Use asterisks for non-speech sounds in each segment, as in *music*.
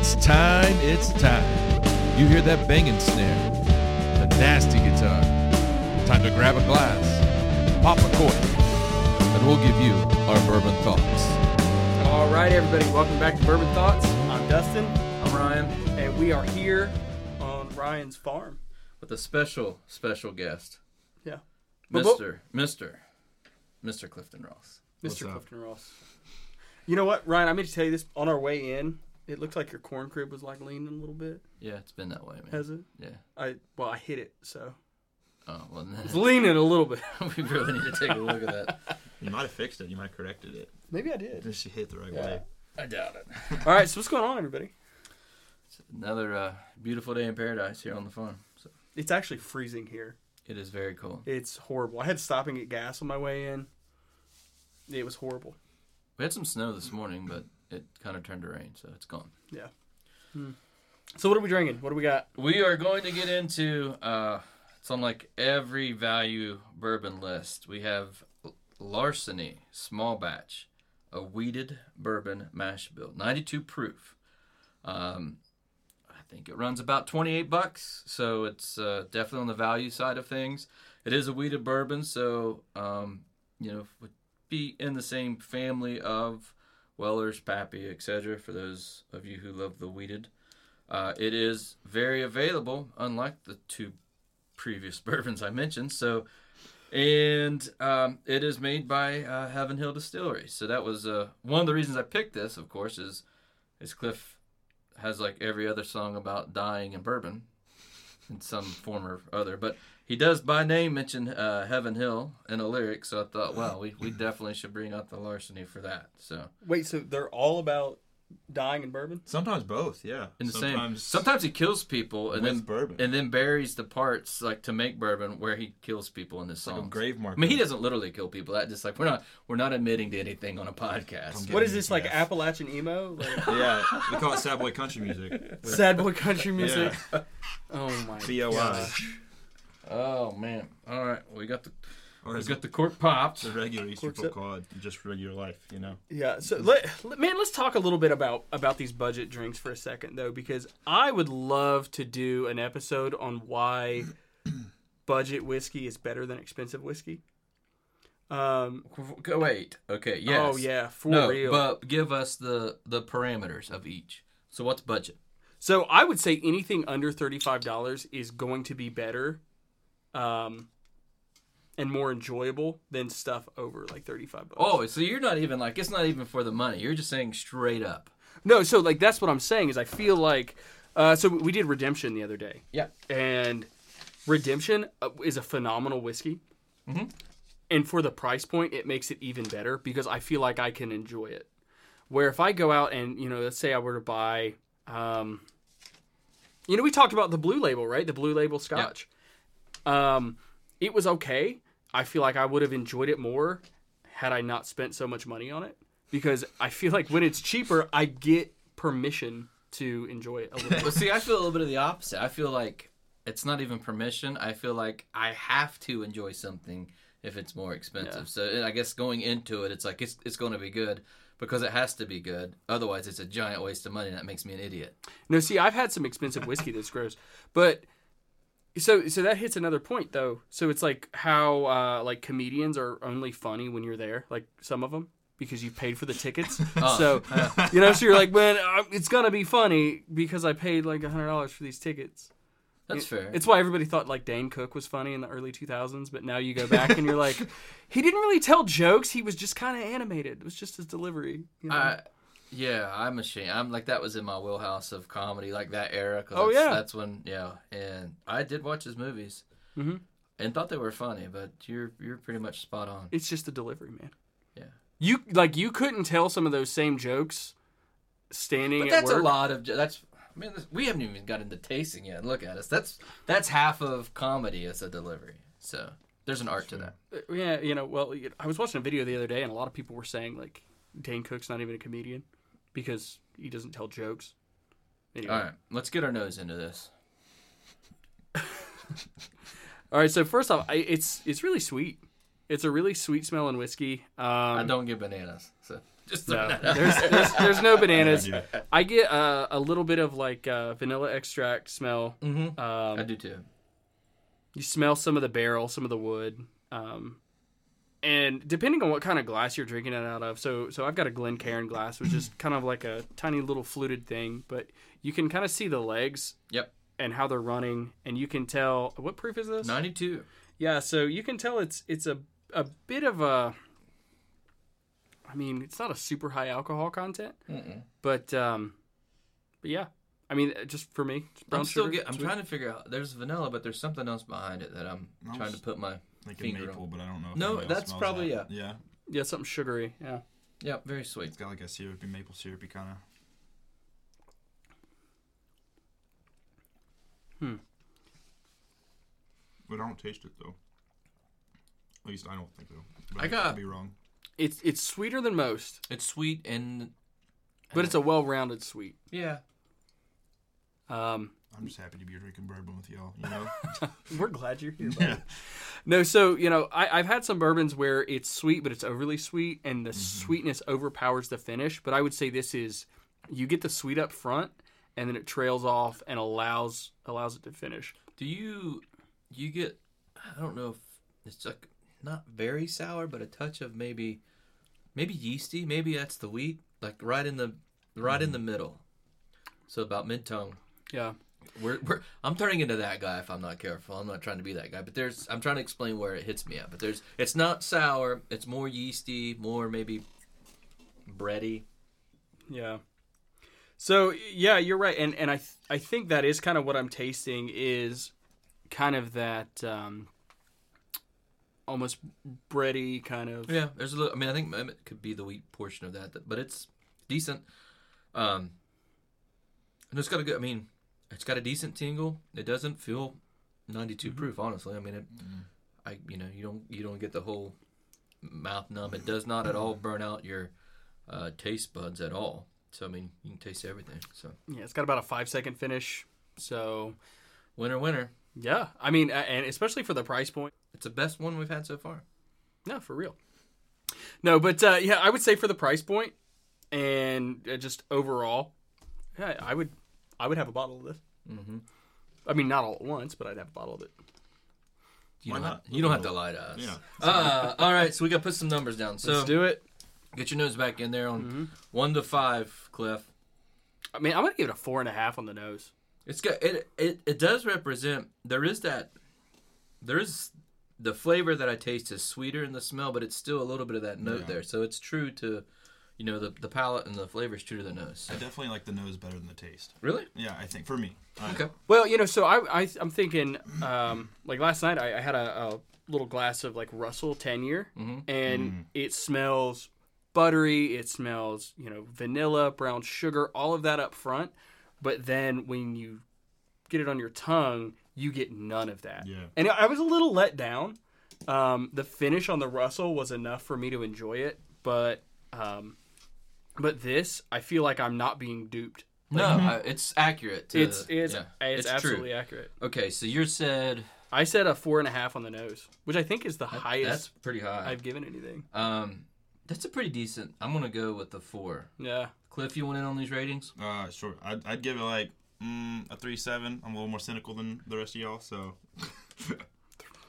It's time, it's time. You hear that banging snare, the nasty guitar. Time to grab a glass, pop a cork, and we'll give you our bourbon thoughts. All right, everybody, welcome back to Bourbon Thoughts. I'm Dustin, I'm Ryan and we are here on Ryan's farm. with a special, special guest, Yeah, But what- Mister, Mister, Mister Clifton Ross. Mr. Clifton Ross. You know what, Ryan? I meant to tell you this on our way in. It looked like your corn crib was like leaning a little bit. Yeah, it's been that way, man. Has it? Yeah. I well, I hit it, so Oh well, it's leaning a little bit. *laughs* we really need to take a look at that. You might have fixed it. You might have corrected it. Maybe I did. Just hit the right Yeah. way. I doubt it. *laughs* All right, so what's going on, everybody? It's another uh, beautiful day in paradise here on the farm. So It's actually freezing here. it is very cold. It's horrible. I had to stop and get gas on my way in. It was horrible. We had some snow this morning, but it kind of turned to rain, so it's gone. Yeah. So what are we drinking? What do we got? We are going to get into uh, it's on like every value bourbon list. We have Larceny Small Batch, a wheated bourbon mash bill, 92 proof. Um, I think it runs about 28 bucks, so it's uh, definitely on the value side of things. It is a wheated bourbon, so um, you know would be in the same family of Weller's, Pappy, etc. For those of you who love the wheated. Uh, it is very available, unlike the two previous *laughs* bourbons I mentioned. So, and um, it is made by uh, Heaven Hill Distillery. So that was uh, one of the reasons I picked this. Of course, is is Cliff has like every other song about dying and bourbon in some form or other, but he does by name mention uh, Heaven Hill in a lyric. So I thought, well, we, we definitely should bring out the larceny for that. So Wait, so they're all about dying in bourbon? Sometimes both, yeah. in the sometimes, same, sometimes he kills people and then bourbon. and then buries the parts like to make bourbon where he kills people in his like grave marker. I mean, he doesn't literally kill people. That just like we're not we're not admitting to anything on a I'm podcast. What is this like. Appalachian emo? Like *laughs* Yeah, we call it sad boy country music. sad boy country music? Yeah. Oh my BOI. gosh. Oh man! All right, we got the Or we as got the cork popped. the regular Easter Corks folk up. call it, just regular life, you know? Yeah. So let, let- man, let's talk a little bit about about these budget drinks for a second though, because I would love to do an episode on why *clears throat* budget whiskey is better than expensive whiskey. Um. Go wait. Okay. Yes. Oh yeah, for no, real. but give us the the parameters of each. So what's budget? So I would say anything under thirty-five dollars is going to be better, um, and more enjoyable than stuff over like thirty-five bucks. Oh, so you're not even like it's not even for the money. You're just saying straight up. no, so like that's what I'm saying is I feel like, uh, so we did Redemption the other day, Yeah. and Redemption uh, is a phenomenal whiskey, Mhm. and for the price point, it makes it even better because I feel like I can enjoy it. Where if I go out and you know, let's say I were to buy, um, you know, we talked about the Blue Label, right? The Blue Label Scotch. Um, it was okay. I feel like I would have enjoyed it more had I not spent so much money on it because I feel like when it's cheaper, I get permission to enjoy it a little. Well, see, I feel a little bit of the opposite. I feel like it's not even permission. I feel like I have to enjoy something if it's more expensive. Yeah. So I guess going into it, it's like it's it's going to be good because it has to be good. Otherwise, it's a giant waste of money, and that makes me an idiot. No, see, I've had some expensive whiskey that's gross, but so so that hits another point though. So it's like how uh, like comedians are only funny when you're there, like some of them because you paid for the tickets. Oh. *laughs* So you know, so you're like, man, uh, it's gonna be funny because I paid like a hundred dollars for these tickets. That's fair. It's why everybody thought like Dane Cook was funny in the early 2000s, but now you go back and you're like, *laughs* he didn't really tell jokes. He was just kind of animated. It was just his delivery. You know? Yeah, I'm ashamed. I'm like that was in my wheelhouse of comedy, like that era. 'cause Oh, that's, yeah. that's when yeah, and I did watch his movies, Mhm. and thought they were funny. But you're you're pretty much spot on. It's just the delivery, man. Yeah. You like you couldn't tell some of those same jokes standing But at that's a lot of that's. I mean, this- we haven't even got into tasting yet. Look at us. That's that's half of comedy as a delivery. So there's an art to that. Uh, Yeah, you know, well, I was watching a video the other day, and a lot of people were saying like Dane Cook's not even a comedian because he doesn't tell jokes. Anyway. All right, let's get our nose into this. *laughs* All right. So first off, I, it's it's really sweet. It's a really sweet smelling whiskey. Um, I don't get bananas, so Just No, throwing that out there's, there's there's no *laughs* bananas. I get uh, a little bit of like uh, vanilla extract smell. Mhm. Um, I do too. you smell some of the barrel, some of the wood, um, and depending on what kind of glass you're drinking it out of. So, so I've got a Glencairn glass, which is kind of like a tiny little fluted thing, but you can kind of see the legs Yep. and how they're running, and you can tell what proof is this? 92. Yeah, so you can tell it's it's a a bit of a. I mean, it's not a super high alcohol content, Mm-mm. but um, but yeah, I mean, just for me, brown I'm still sugar, get, I'm sweet. trying to figure out. There's vanilla, but there's something else behind it that I'm I trying to put my. Thinking Finger maple, but I don't know. If No, that's probably- that. Yeah, yeah, something sugary. Yeah. Yeah, very sweet. it's got like a syrupy, maple syrupy kind of. Hmm. But I don't taste it though. At least I don't think so. But I got- could be wrong. It's it's sweeter than most, It's sweet and. but it's a well-rounded sweet. Yeah. Um, I'm just happy to be drinking bourbon with y'all. You know. *laughs* we're glad you're here. yeah. No, so you know, I, I've had some bourbons where it's sweet, but it's overly sweet, and Mm-hmm. the sweetness overpowers the finish. But I would say this is you get the sweet up front, and then it trails off and allows allows it to finish. Do you you get I don't know if it's like not very sour, but a touch of maybe maybe yeasty. Maybe that's the wheat, like right in the right in the middle. So about mid tongue. Yeah, We're, we're I'm turning into that guy if I'm not careful. I'm not trying to be that guy, but there's I'm trying to explain where it hits me at. But there's it's not sour. It's more yeasty, more maybe bready. yeah. So yeah, you're right, and and I th- I think that is kind of what I'm tasting is kind of that um, almost bready kind of. Yeah, there's a little. I mean, I think it could be the wheat portion of that, but it's decent. Um, and it's got a good. I mean, it's got a decent tingle. It doesn't feel 92 proof. Honestly, I mean, it. I you know you don't you don't get the whole mouth numb. It does not at all burn out your uh, taste buds at all. So I mean, you can taste everything. So Yeah, it's got about a five second finish. So winner winner. yeah, I mean, and especially for the price point. It's the best one we've had so far. No, for real. No, but uh, yeah, I would say for the price point and uh, just overall, yeah, I would, I would have a bottle of this. Mm-hmm. I mean, not all at once, but I'd have a bottle of it. You Why don't, not? have, you don't have to lie to us. Yeah. Uh, all right, so we got to put some numbers down. So Let's do it. Get your nose back in there on Mhm. one to five, Cliff. I mean, I'm gonna give it a four and a half on the nose. It's got it. It it does represent. There is that. There is the flavor that I taste is sweeter in the smell, but it's still a little bit of that note Yeah. there. So it's true to, you know, the the palate and the flavor is true to the nose. I definitely like the nose better than the taste. Really? Yeah, I think for me. I- Okay. Well, you know, so I, I I'm thinking, um, like last night I, I had a, a little glass of like Russell ten year, Mhm. and Mm. it smells buttery. It smells, you know, vanilla, brown sugar, all of that up front. But then when you get it on your tongue, you get none of that. Yeah. And I was a little let down. Um, the finish on the Russell was enough for me to enjoy it, but um, but this, I feel like I'm not being duped. No, I, it's accurate. To, It's it's yeah, it's, true. absolutely accurate. Okay, so you said I said a four and a half on the nose, which I think is the that- that's highest pretty high. I've given anything. Um, that's a pretty decent. I'm gonna go with the four. Yeah. Cliff, you went in on these ratings? Uh, sure. I'd, I'd give it like mm, a three seven. I'm a little more cynical than the rest of y'all, so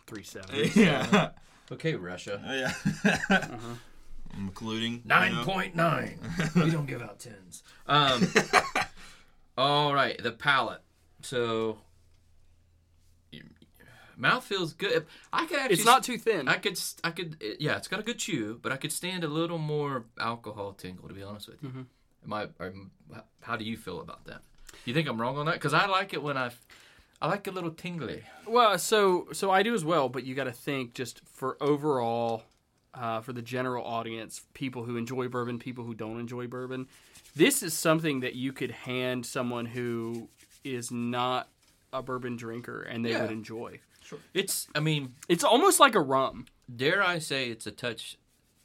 Three seven. *laughs* yeah, Okay, Russia. yeah. You Nine know? point nine. we don't give out tens. Um. *laughs* all right, the palate. So, mouth feels good. I could actually. It's not too thin. I could. I could. it- Yeah, it's got a good chew, but I could stand a little more alcohol tingle. To be honest with you, Mhm. am I? Am, how do you feel about that? You think I'm wrong on that? Because I like it when I. I like a little tingly. Well, so so I do as well, but you got to think just for overall, uh, for the general audience, people who enjoy bourbon, people who don't enjoy bourbon. This is something that you could hand someone who is not a bourbon drinker and they Yeah. would enjoy. Sure. It's. I mean, It's almost like a rum. dare I say it's a touch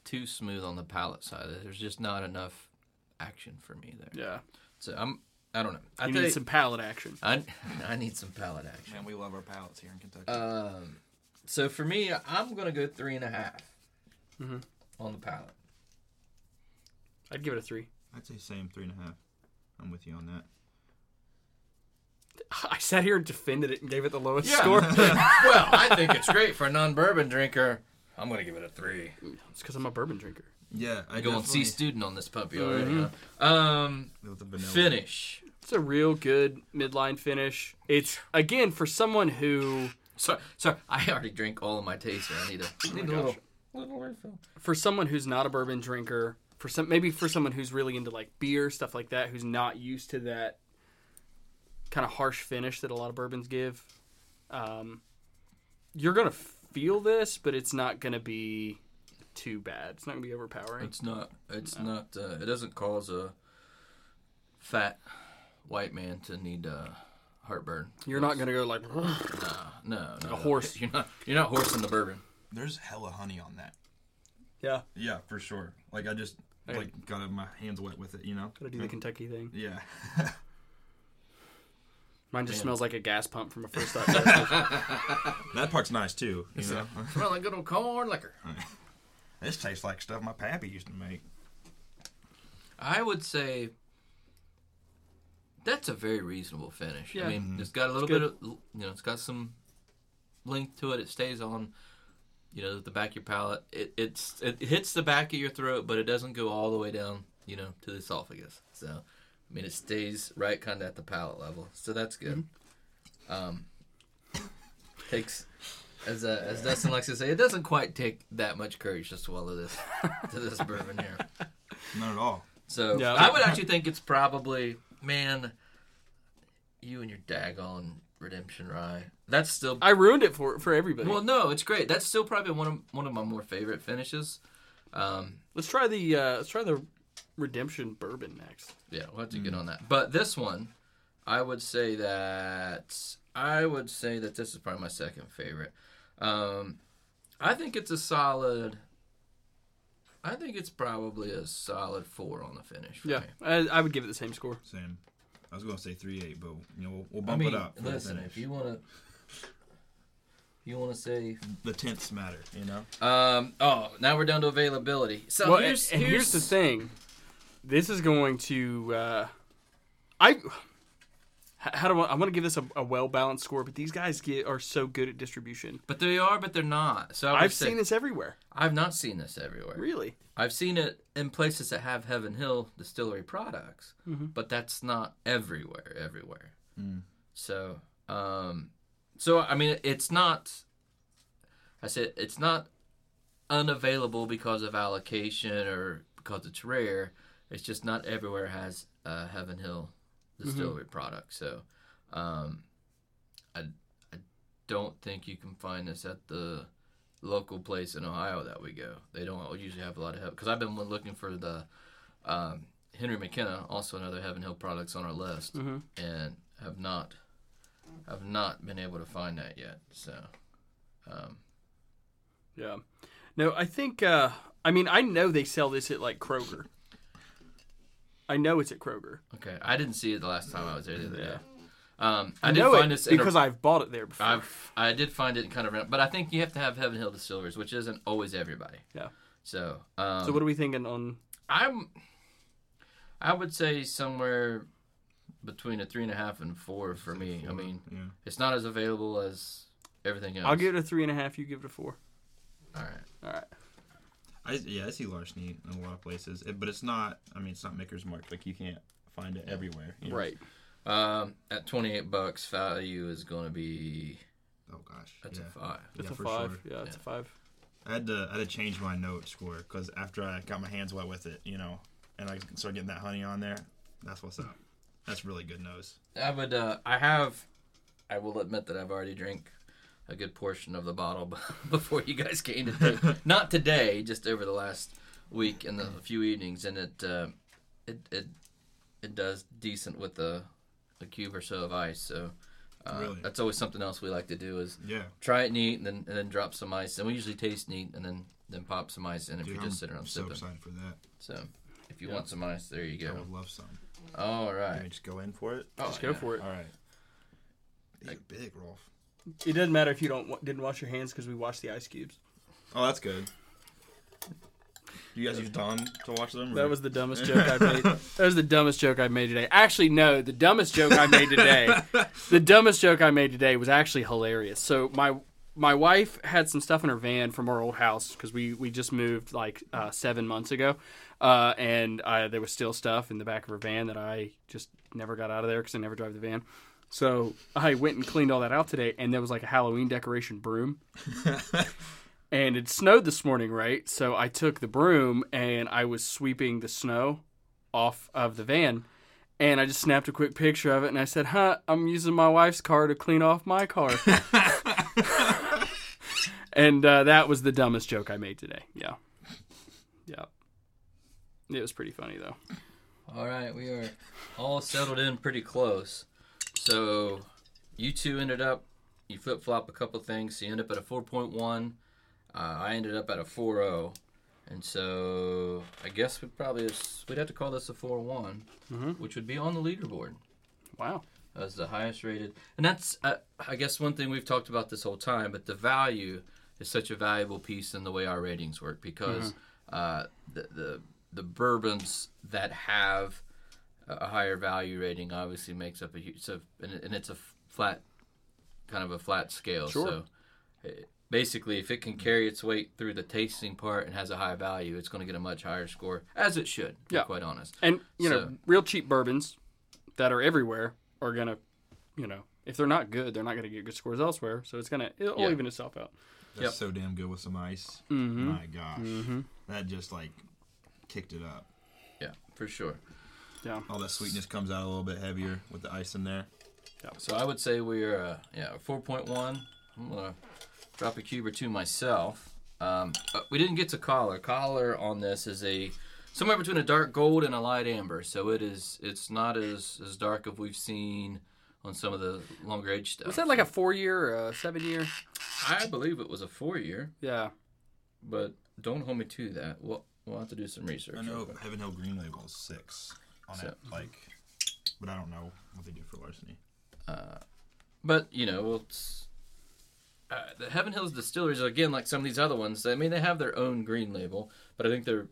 too smooth on the palate side. There's just not enough action for me there. Yeah, So I'm. I don't know. I you need some palate action. I *laughs* I need some palate action. Man, we love our palates here in Kentucky. Um. So for me, I'm gonna go three and a half Mhm. on the palate. I'd give it a three. I'd say same three and a half. I'm with you on that. *laughs* I sat here and defended it and gave it the lowest Yeah. score. *laughs* well, I think it's great for a non-bourbon drinker. I'm gonna give it a three. it's because I'm a bourbon drinker. Yeah, I Going definitely- C student on this puppy already. Huh? Um, with finish. It's a real good midline finish. It's again for someone who Sorry, sorry. I already drank all of my taster. I need a, I need a little, gosh. little refill. For someone who's not a bourbon drinker, for some maybe for someone who's really into like beer stuff like that, who's not used to that kind of harsh finish that a lot of bourbons give. Um, you're gonna feel this, but it's not gonna be too bad. It's not gonna be overpowering. It's not. It's not. Uh, it doesn't cause a fat white man to need uh, heartburn. You're not gonna go like Nah, no, no. a horse. *laughs* You're not. You're not horsing the bourbon. There's hella honey on that. yeah. Yeah, for sure. Like I just Hey. like got my hands wet with it, you know. Gotta do the mm. Kentucky thing. Yeah. *laughs* Mine just Man. smells like a gas pump from a first *laughs* stop gas station. that part's nice too. You know. Smell like good old corn liquor. *laughs* this tastes like stuff my pappy used to make. I would say that's a very reasonable finish. Yeah. I mean, mm-hmm. it's got a little bit of, you know, it's got some length to it. It stays on, you know, the back of your palate. It it's it hits the back of your throat, but it doesn't go all the way down, you know, to the esophagus. So, I mean, it stays right kind of at the palate level. So that's good. Um, takes. As, uh, as Dustin likes to say, it doesn't quite take that much courage to swallow this to this bourbon here. Not at all. So Yeah. I would actually think it's probably man, you and your daggone redemption rye. That's still I ruined it for for everybody. well, no, it's great. That's still probably one of one of my more favorite finishes. Um, let's try the uh, let's try the redemption bourbon next. yeah, we'll have to get on that. But this one, I would say that I would say that this is probably my second favorite. Um, I think it's a solid. I think it's probably a solid four on the finish. For Yeah, me. I, I would give it the same score. Same. I was gonna say three eight, but you know we'll, we'll I bump mean, it up. for listen, if you want to, you want to say, the tenths matter, you know. um, oh, now we're down to availability. So well, here's, and, and here's the thing. This is going to uh, I. h- How do I? I'm going to give this a, a well balanced score, but these guys get are so good at distribution. but they are, but they're not. So I I've say- seen this everywhere. I've not seen this everywhere. Really? I've seen it in places that have Heaven Hill distillery products, Mm-hmm. but that's not everywhere. Everywhere. Mm. So, um, so I mean, it's not. I said it's not unavailable because of allocation or because it's rare. It's just not everywhere has a Heaven Hill distillery product. So, um, I I don't think you can find this at the local place in Ohio that we go. They don't usually have a lot of help because I've been looking for the um, Henry McKenna, also another Heaven Hill products on our list, Mhm. and have not have not been able to find that yet. So, um, Yeah. No, I think. Uh, I mean, I know they sell this at like Kroger. I know it's at Kroger. okay, I didn't see it the last time I was there the other Yeah. day. Um, I, I, did know find it this in because a, I've bought it there before. I've I did find it kind of, random, but I think you have to have Heaven Hill distillers, which isn't always everybody. Yeah. So, um, so what are we thinking on? I'm I would say somewhere between a three and a half and four for me. I mean, Yeah. it's not as available as everything else. I'll give it a three and a half. You give it a four. All right. All right. I yeah, I see larceny in a lot of places, it, but it's not. I mean, it's not Maker's Mark. Like you can't find it everywhere. you know? Right. Um, at twenty eight bucks, value is going to be Oh gosh. that's yeah. a five. It's Yeah, a for five. sure. Yeah, it's a five. I had to I had to change my note score because after I got my hands wet with it, you know, and I started getting that honey on there, that's what's up. That's really good nose. I would. Uh, I have. I will admit that I've already drank a good portion of the bottle *laughs* before you guys came today. *laughs* Not today, just over the last week and the few evenings, and it uh, it it it does decent with a a cube or so of ice. So. Uh, Really? That's always something else we like to do is Yeah. try it neat and then and then drop some ice. And we usually taste neat and then then pop some ice in if Dude, you're I'm just sitting around so sipping. excited for that. So if you Yeah. want some ice, there you go. I go. would love some. All right. Can right. we just go in for it? Oh, Just go yeah. for it. All right. These are big, Rolf. It doesn't matter if you don't didn't wash your hands because we washed the ice cubes. Oh, that's good. You guys use Dawn to watch them? That was the dumbest *laughs* joke I made. That was the dumbest joke I made today. Actually, no, the dumbest joke I made today. *laughs* the dumbest joke I made today was actually hilarious. So my my wife had some stuff in her van from our old house because we we just moved like uh, seven months ago, uh, and uh, there was still stuff in the back of her van that I just never got out of there because I never drive the van. So I went and cleaned all that out today, and there was like a Halloween decoration broom *laughs* and it snowed this morning, right? So I took the broom and I was sweeping the snow off of the van. And I just snapped a quick picture of it and I said, huh, I'm using my wife's car to clean off my car. *laughs* and uh, that was the dumbest joke I made today. Yeah. Yeah. It was pretty funny, though. All right, we are all settled in pretty close. So you two ended up, you flip flop a couple things. So you end up at a 4.1. Uh, I ended up at a 4.0. And so I guess we probably we'd have to call this a 4.1, Mhm. which would be on the leaderboard Wow. as the highest rated. And that's, uh, I guess, one thing we've talked about this whole time. But the value is such a valuable piece in the way our ratings work because uh, the, the the bourbons that have a a higher value rating obviously makes up a huge. So and, and it's a flat, kind of a flat scale. Sure. So eh, basically, if it can carry its weight through the tasting part and has a high value, it's going to get a much higher score, as it should. To Yeah. be quite honest. And, you know, real cheap bourbons that are everywhere are going to, you know, if they're not good, they're not going to get good scores elsewhere. So it's going to, it'll Yeah. even itself out. That's Yep. so damn good with some ice. Mm-hmm. My gosh, Mm-hmm. that just like kicked it up. Yeah, for sure. Yeah. All that sweetness comes out a little bit heavier with the ice in there. Yeah. So I would say we're uh, yeah four point one. I'm gonna drop a cube or two myself. Um, but we didn't get to collar. Collar on this is a somewhere between a dark gold and a light amber. So it is it's not as as dark as we've seen on some of the longer age stuff. Was that like a four year or a seven year? I believe it was a four year, Yeah. but don't hold me to that. We'll we'll have to do some research. I know. Heaven Hill Green Label is six on So- it, like, but I don't know what they do for larceny. But you know, well, it's, uh, the Heaven Hills distilleries again, like some of these other ones. I mean, they have their own green label, but I think they're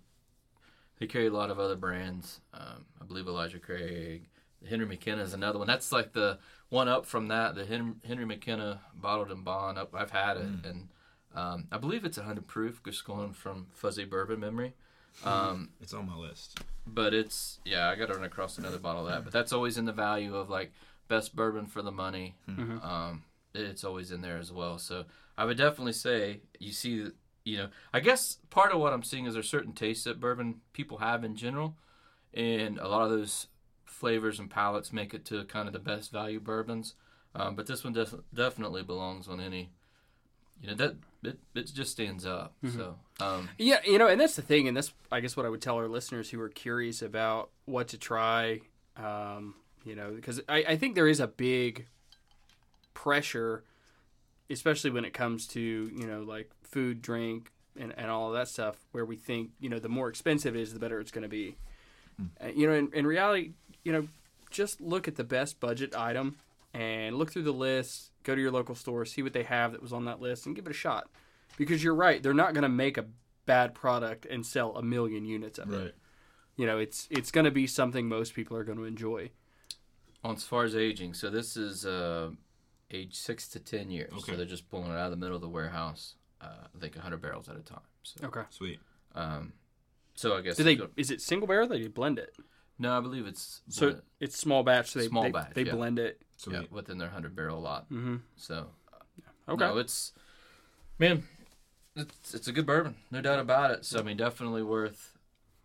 they carry a lot of other brands. Um, I believe Elijah Craig, Henry McKenna is another one. That's like the one up from that. The Henry, Henry McKenna bottled and bond. Up, I've had it, and um, I believe it's a hundred proof, just going from fuzzy bourbon memory. Um, *laughs* It's on my list. but it's yeah, I got to run across another bottle of that. But that's always in the value of like best bourbon for the money. Um, it's always in there as well. So I would definitely say you see, you know, I guess part of what I'm seeing is there's certain tastes that bourbon people have in general, and a lot of those flavors and palates make it to kind of the best value bourbons. Um, but this one def- definitely belongs on any. You know that it, it just stands up. So um, Yeah, you know, and that's the thing, and that's I guess what I would tell our listeners who are curious about what to try. Um, you know, because I, I think there is a big pressure, especially when it comes to you know like food, drink, and, and all of that stuff, where we think you know the more expensive it is, the better it's going to be. Uh, you know, in, in reality, you know, just look at the best budget item and look through the list. Go to your local store, see what they have that was on that list, and give it a shot. Because you're right, they're not going to make a bad product and sell a million units of it. You know, it's it's going to be something most people are going to enjoy. On as far as aging, so this is uh, age six to ten years. Okay. So they're just pulling it out of the middle of the warehouse. Uh, I think 100 barrels at a time. So, Okay. Sweet. um, so I guess Do they? it's- Is it single barrel? Or do you blend it? No, I believe it's So blend- it's small batch. So they Small they, batch, They yeah. blend it. Sweet. yeah, within their 100 barrel lot. Mm-hmm. So Okay. no, it's man, it's it's a good bourbon, no doubt about it. So I mean, definitely worth,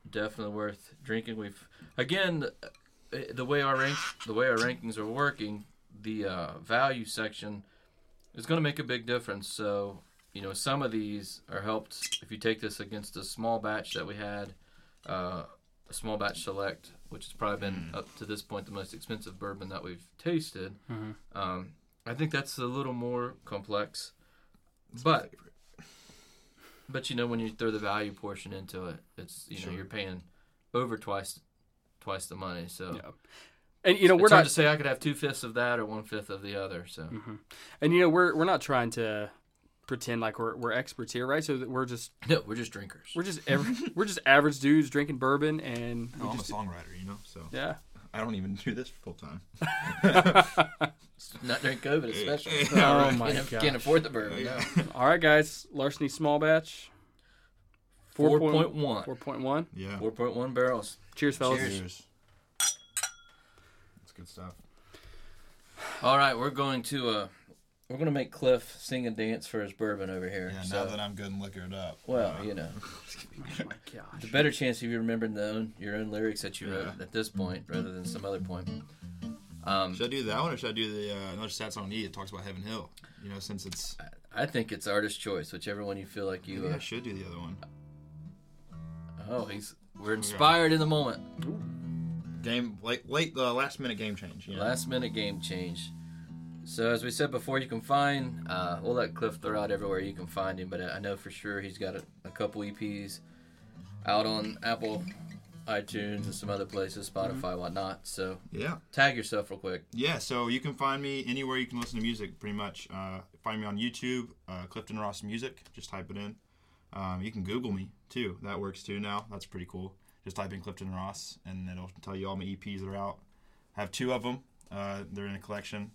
definitely worth drinking. We've again, uh, the way our rank, the way our rankings are working, the uh, value section is going to make a big difference. So you know, some of these are helped if you take this against a small batch that we had, uh, a small batch select, which has probably been up to this point the most expensive bourbon that we've tasted. Mhm. Um, I think that's a little more complex, but but you know when you throw the value portion into it, it's you know you're paying over twice twice the money. So Yeah. And you know we're hard not. to say I could have two fifths of that or one fifth of the other. So And you know we're we're not trying to pretend like we're we're experts here, right? So that we're just No, we're just drinkers. we're just every, *laughs* we're just average dudes drinking bourbon, and we Oh, I'm a songwriter, you know, so yeah. I don't even do this full time. Not during COVID, *laughs* especially. Oh my can't, god! can't afford the bourbon. No. All right, guys, larceny small batch. Four point- point one. Four point one. Yeah. Four point one barrels. Cheers, fellas. Cheers. That's good stuff. All right, we're going to uh, we're gonna make Cliff sing and dance for his bourbon over here. Yeah, so, now that I'm good and liquored up. well, uh, you know, Oh my the better chance of you remembering the own, your own lyrics that you Yeah. wrote at this point rather than some other point. Um, Should I do that one or should I do the uh, another sad song E? It talks about Heaven Hill. You know, since it's I think it's artist choice, whichever one you feel like you. maybe I Uh, should do the other one. oh, he's we're inspired in the moment. Game late, late, uh, last minute game change. You know? Last minute game change. So as we said before, you can find. Uh, we'll let Cliff throw out everywhere you can find him, but I know for sure he's got a, a couple EPs out on Apple, iTunes, and some other places, Spotify, whatnot. So Yeah, tag yourself real quick. yeah. So you can find me anywhere you can listen to music, pretty much. Uh, find me on YouTube, uh, Clifton Ross Music. Just type it in. Um, you can Google me too. That works too now. That's pretty cool. Just type in Clifton Ross, and it'll tell you all my EPs that are out. I have two of them. Uh, they're in a collection.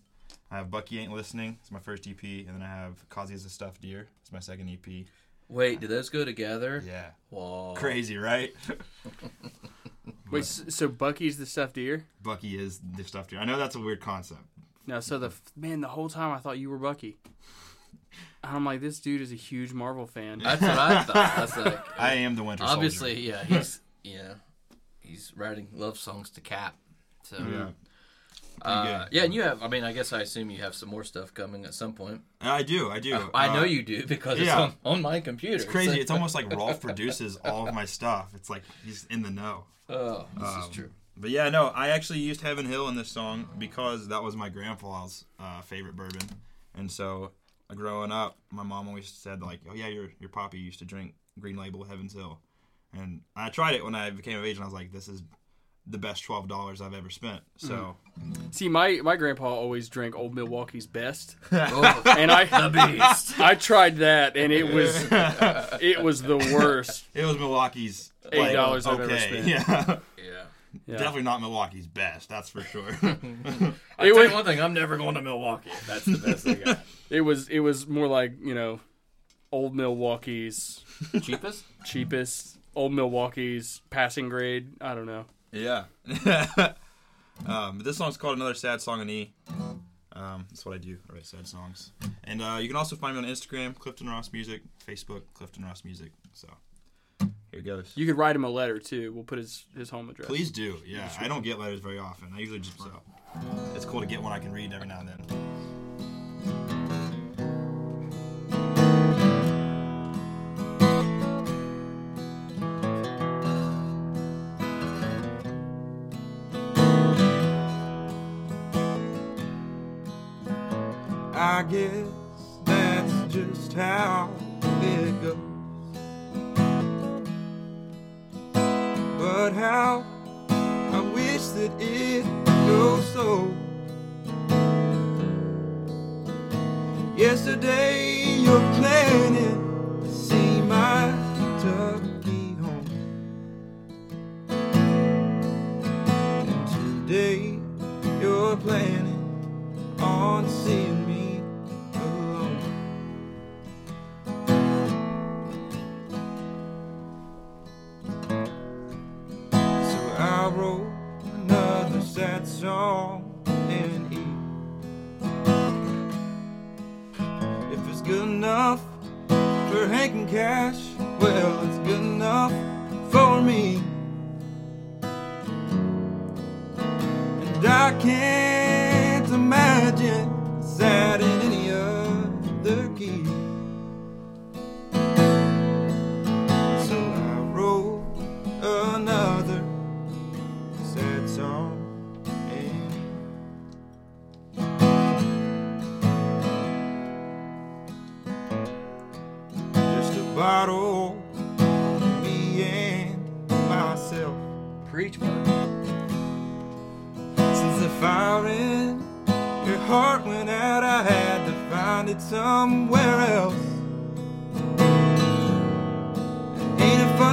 I have Bucky Ain't Listening. It's my first EP, and then I have Kazi is a Stuffed Deer. It's my second EP. Wait, do those go together? Yeah, Whoa. crazy, right? *laughs* Wait, s- so Bucky's the stuffed deer? Bucky is the stuffed deer. I know that's a weird concept. No, so the man, the whole time I thought you were Bucky. And I'm like, this dude is a huge Marvel fan. *laughs* That's what I thought. That's like *laughs* I am the Winter Soldier. obviously, yeah. He's yeah, he's writing love songs to Cap. So Yeah. Uh, yeah, and you have. I mean, I guess I assume you have some more stuff coming at some point. I do. I do. I know Uh, you do because it's yeah. on, on my computer. It's crazy. So- It's almost like *laughs* Rolf produces all of my stuff. It's like he's in the know. oh, this Um, is true. But yeah, no, I actually used Heaven Hill in this song because that was my grandpa's uh, favorite bourbon, and so uh, growing up, my mom always said like, "Oh yeah, your your poppy used to drink Green Label Heaven Hill," and I tried it when I became of age, and I was like, "This is the best twelve dollars I've ever spent." So hmm. See, my my grandpa always drank Old Milwaukee's Best, *laughs* Oh, *laughs* and I the beast. I tried that, and it was *laughs* it was the worst. it was Milwaukee's Eight like, dollars I've ever okay, spent. Yeah. Yeah. Yeah. definitely not Milwaukee's best. That's for sure. I It tell was- you one thing. I'm never going to Milwaukee. That's the best they got. It was it was more like you know, Old Milwaukee's Cheapest. cheapest, Old Milwaukee's passing grade. I don't know. Yeah. *laughs* um, but this song's called Another Sad Song in E. Um, that's what I do. I write sad songs. And uh, you can also find me on Instagram, Clifton Ross Music, Facebook, Clifton Ross Music. So here goes. You could write him a letter too. We'll put his his home address. Please do. Yeah, I don't get letters very often. I usually just so. It's cool to get one I can read every now and then. Guess that's just how it goes. But how I wish that it goes so. Yesterday you're planning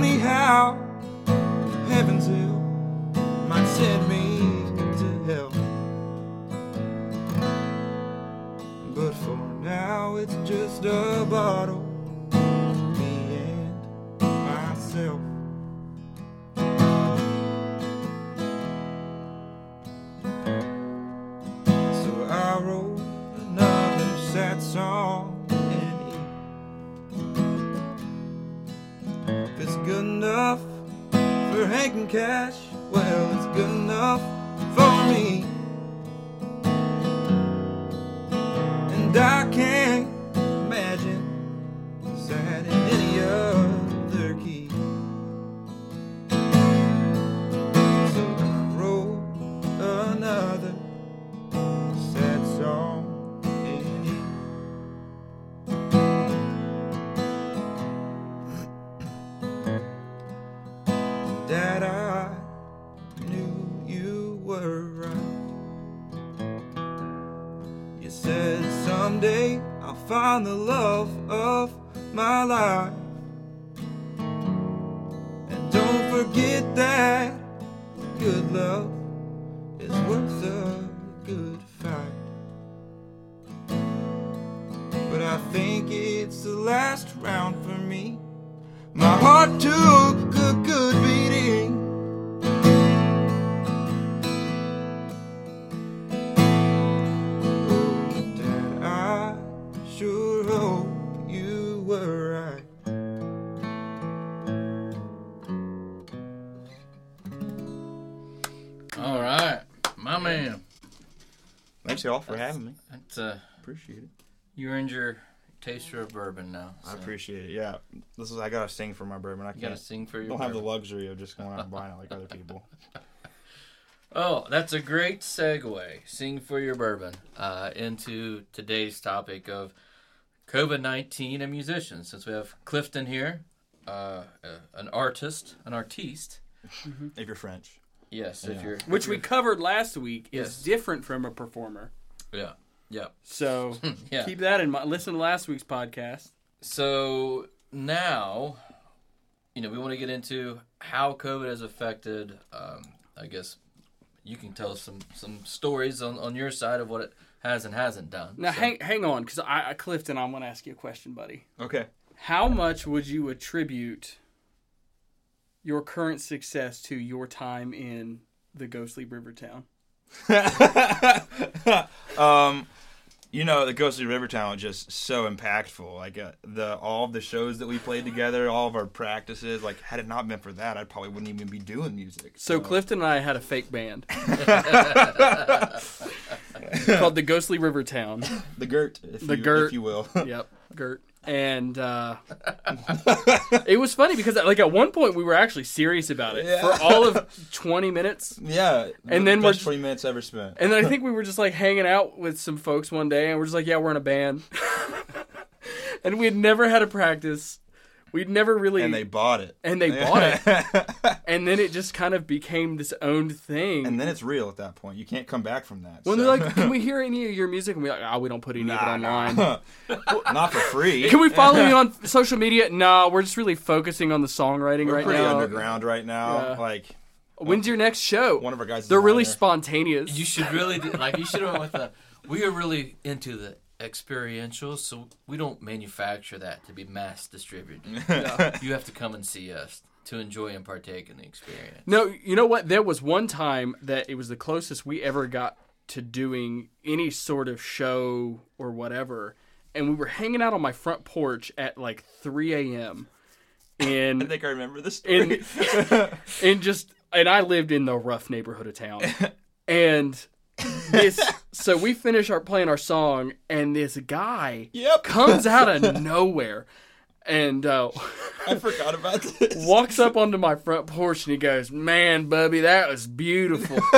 funny how heaven's hill might send me Thanks y'all for having me. That's, uh, Appreciate it. you earned your taster of bourbon now. I appreciate it. Yeah, this is I gotta sing for my bourbon. I You gotta can't. sing for your. don't have the luxury of just going out and buying it like other people. *laughs* *laughs* Oh, that's a great segue. Sing for your bourbon uh, into today's topic of COVID nineteen and musicians. Since we have Clifton here, uh, uh, an artist, an artiste. If you're French. Yes, if you're Which we covered last week is Yes. different from a performer. Yeah yeah So *laughs* yeah. keep that in mind. Listen to last week's podcast. So now, you know, we want to get into how COVID has affected. Um, I guess you can tell some some stories on, on your side of what it has and hasn't done. Now So- hang hang on, because I, I Clifton, I'm going to ask you a question, buddy. Okay. How much would you attribute your current success to your time in the ghostly Rivertown? *laughs* um, you know, the Ghostly River Town was just so impactful. Like uh, the all of the shows that we played together, all of our practices. Like had it not been for that, I probably wouldn't even be doing music. So Clifton and I had a fake band *laughs* called the Ghostly River Town. the Gert, if The you, Gert. if you will. Yep, Gert. And uh, it was funny because like at one point we were actually serious about it Yeah. for all of 20 minutes. yeah, And the then best twenty minutes ever spent. And then I think we were just like hanging out with some folks one day, and we're just like, yeah, we're in a band. *laughs* and we had never had a practice. We'd never really. And they bought it. And they bought it. *laughs* and then it just kind of became this owned thing. and then it's real at that point. You can't come back from that. when so. they're like, can we *laughs* hear any of your music? And we're like, oh, we don't put any of it online. nah. *laughs* not for free. Can we follow you on social media? No, we're just really focusing on the songwriting We're right pretty now. underground right now. Yeah. Like When's your next show? one of our guys. They're a really spontaneous. You should really do, like you should have went with the. We are really into the experiential, so we don't manufacture that to be mass distributed. *laughs* You have to come and see us to enjoy and partake in the experience. No, you know what? There was one time that it was the closest we ever got to doing any sort of show or whatever. And we were hanging out on my front porch at like 3 a.m. And *laughs* I think I remember this in story. *laughs* in just and I lived in the rough neighborhood of town. And this so we finish our playing our song and this guy yep. comes out of *laughs* nowhere and uh I forgot about *laughs* this. walks up onto my front porch and he goes, "Man, Bubby, that was beautiful. *laughs*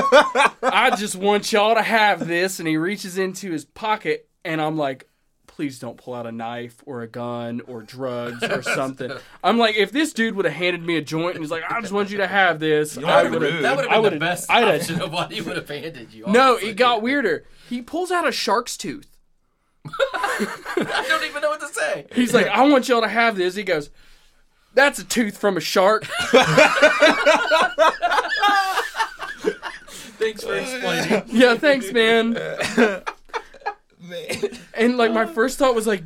I just want y'all to have this." And he reaches into his pocket, and I'm like, "Please don't pull out a knife or a gun or drugs or *laughs* something." I'm like, if this dude would have handed me a joint and he's like, "I just want you to have this," I would have. That would I have been would've- the best I'd have- option of what he would have handed you. No, honestly. it got weirder. He pulls out a shark's tooth. *laughs* I don't even know what to say. He's like, "I want y'all to have this." He goes. That's a tooth from a shark. *laughs* Thanks for explaining. yeah, thanks, man. And like my oh. first thought was like,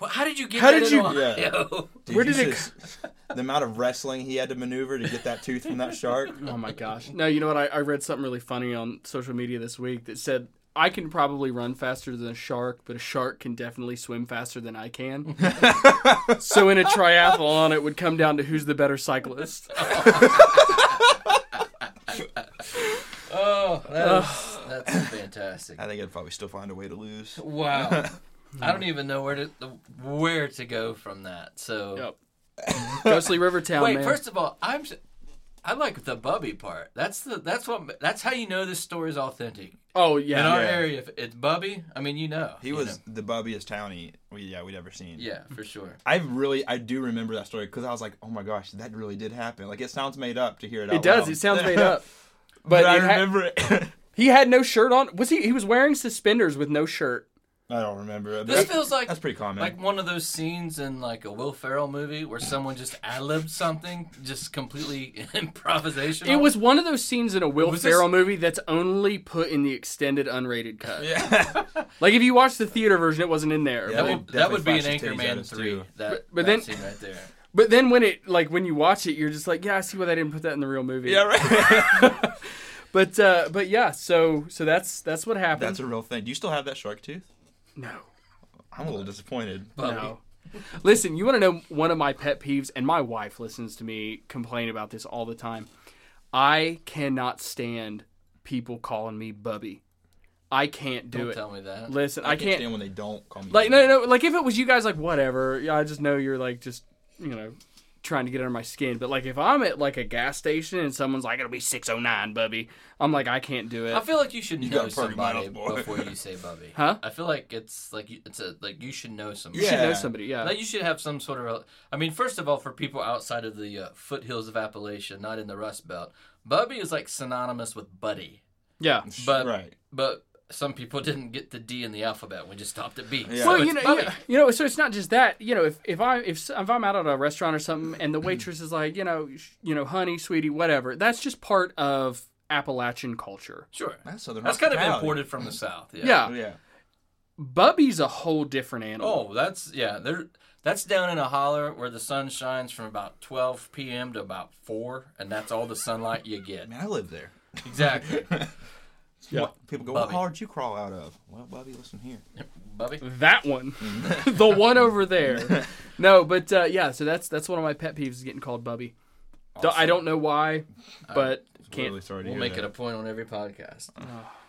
Well, how did you get How that did you- Ohio? *laughs* Dude, Where you did it just- the amount of wrestling he had to maneuver to get that tooth from that shark? *laughs* oh my gosh. No, you know what? I, I read something really funny on social media this week that said I can probably run faster than a shark, but a shark can definitely swim faster than I can. *laughs* so in a triathlon, it would come down to who's the better cyclist. Oh, that's, that's *coughs* fantastic. I think I'd probably still find a way to lose. Wow. *laughs* I don't even know where to where to go from that. So Yep. *laughs* Ghostly River Town, wait, man. first of all, I'm s- I like the Bubby part. That's the that's what that's how you know this story is authentic. oh yeah. In our Yeah. area, if it's Bubby, I mean, you know, He you was know. the bubbiest townie we yeah we'd ever seen. yeah, for sure. I really I do remember that story because I was like, oh my gosh, that really did happen. Like it sounds made up to hear it. it out does. loud. It sounds made *laughs* up. But But, I it ha- remember it. *laughs* he had no shirt on. Was he? He was wearing suspenders with no shirt. I don't remember it. This that- feels like that's pretty common. like one of those scenes in like a Will Ferrell movie where someone just ad libbed something, just completely *laughs* improvisational. It was one of those scenes in a Will Was this- Ferrell movie that's only put in the extended unrated cut. yeah. *laughs* Like if you watch the theater version, it wasn't in there. Yeah, that would, that would be an definitely flashed his titties at Anchorman three. That, But- but that then- scene right there. But then when it like when you watch it, you're just like, yeah, I see why they didn't put that in the real movie. yeah, right. *laughs* But uh, but yeah, so so that's that's what happened. that's a real thing. Do you still have that shark tooth? no. I'm a little disappointed. Bubby. No. Listen, you want to know one of my pet peeves, and my wife listens to me complain about this all the time. I cannot stand people calling me Bubby. I can't do it. Don't it. tell me that. Listen, I, I can't can't. stand when they don't call me. Like no, no, like if it was you guys, like whatever. Yeah, I just know you're like just you know trying to get under my skin. But like if I'm at like a gas station and someone's like it'll be six oh nine, Bubby, I'm like I can't do it. I feel like you should You know got pretty somebody mouth, boy. before you *laughs* say Bubby. Huh? I feel like it's like you- it's a like you should know somebody. you should know Yeah. somebody. Yeah. Like you should have some sort of. A, I mean, first of all, for people outside of the uh, foothills of Appalachia, not in the Rust Belt, Bubby is like synonymous with buddy. yeah. But right. but some people *laughs* didn't get the D in the alphabet. We just stopped at B. Yeah. So Well, it's you know, yeah, you know, so it's not just that. You know, if, if I if if I'm out at a restaurant or something, and the *clears throat* waitress is like, you know, sh- you know, honey, sweetie, whatever. That's just part of Appalachian culture. Sure. That's southern That's kind of imported from the South. Yeah. Yeah, yeah. Bubby's a whole different animal. Oh, that's yeah. There. That's down in a holler where the sun shines from about 12 p.m. to about four, and that's all the sunlight you get. Man, I live there. Exactly. *laughs* Yeah. People go, Bubby. what hard you crawl out of? Well, Bubby, listen here. Bubby. that one, *laughs* *laughs* the one over there. No, but uh, yeah, so that's that's one of my pet peeves is getting called Bubby. Do- I don't know why, but can't. Really sorry to We'll make that. it a point on every podcast.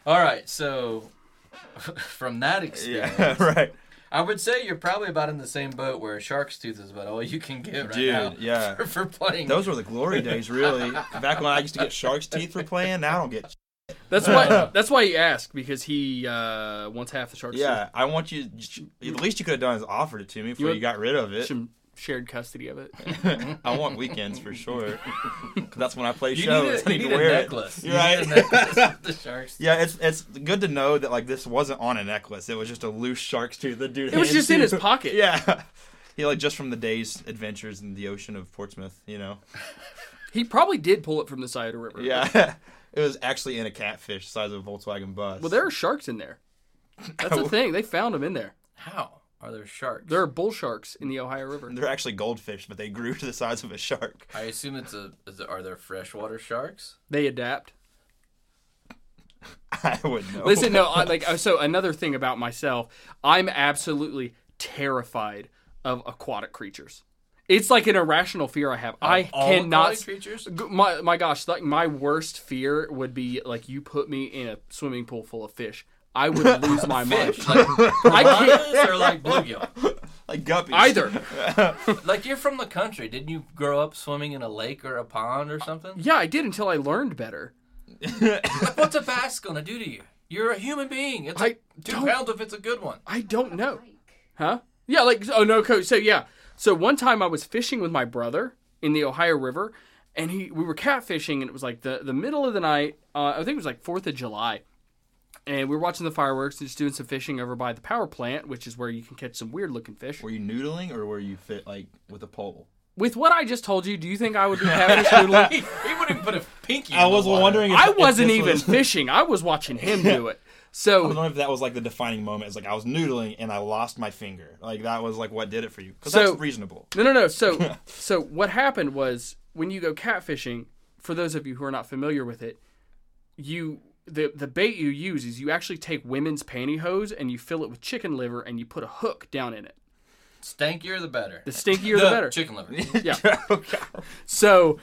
All right, so *laughs* from that experience, Yeah, right. I would say you're probably about in the same boat where a shark's tooth is about all you can get right Dude, now yeah. for, for playing. Those were the glory days, really. Back when I used to get shark's teeth for playing, now I don't get. That's why. *laughs* That's why he asked because he uh, wants half the shark's Yeah, I want you. The least you could have done is offered it to me before You you, got rid of it. some shared custody of it. *laughs* I want weekends for sure. *laughs* 'Cause that's when I play you shows. need I a, you need need to a wear necklace. it. You You're right. need a necklace the shark's Yeah, it's it's good to know that like this wasn't on a necklace. It was just a loose shark's tooth. The dude. It was hands just in his pocket. Yeah. He like just from the day's adventures in the ocean of Portsmouth, you know. He probably did pull it from the side of the river. Yeah. It was actually in a catfish the size of a Volkswagen bus. Well, there are sharks in there. That's the *laughs* thing. They found them in there. How are there sharks? There are bull sharks in the Ohio River. *laughs* They're actually goldfish, but they grew to the size of a shark. I assume it's a. Is it, are there freshwater sharks? They adapt. *laughs* I would know. Listen, no, I, like uh, so. Another thing about myself, I'm absolutely terrified of aquatic creatures. It's like an irrational fear I have. I All cannot. aquatic creatures. G- My my gosh, like my worst fear would be like you put me in a swimming pool full of fish. I would *laughs* lose my mind. Fish, like *laughs* I can't piranhas or like bluegill. *laughs* like guppies. either. Like you're from the country. Didn't you grow up swimming in a lake or a pond or something? Yeah, I did until I learned better. Like, what's a bass gonna do to you? You're a human being. It's I like two don't- pounds if it's a good one. I don't know. Huh? Yeah, like oh no, coach. So yeah, so one time I was fishing with my brother in the Ohio River, and he we were catfishing, and it was like the the middle of the night. Uh, I think it was like Fourth of July, and we were watching the fireworks and just doing some fishing over by the power plant, which is where you can catch some weird looking fish. Were you noodling or were you fit like with a pole? with what I just told you, do you think I would do catfish noodling? he, he wouldn't even put a pinky. I in the was water. wondering. If, I if wasn't this even was- fishing. I was watching him do it. *laughs* I was So wondering if that was like the defining moment. It's like I was noodling and I lost my finger. Like that was like what did it for you? Because So- that's reasonable. no, no, no. So *laughs* so what happened was when you go catfishing. For those of you who are not familiar with it, you the the bait you use is you actually take women's pantyhose and you fill it with chicken liver and you put a hook down in it. Stankier the better. The stinkier *laughs* the, better. Chicken liver. Yeah. *laughs* So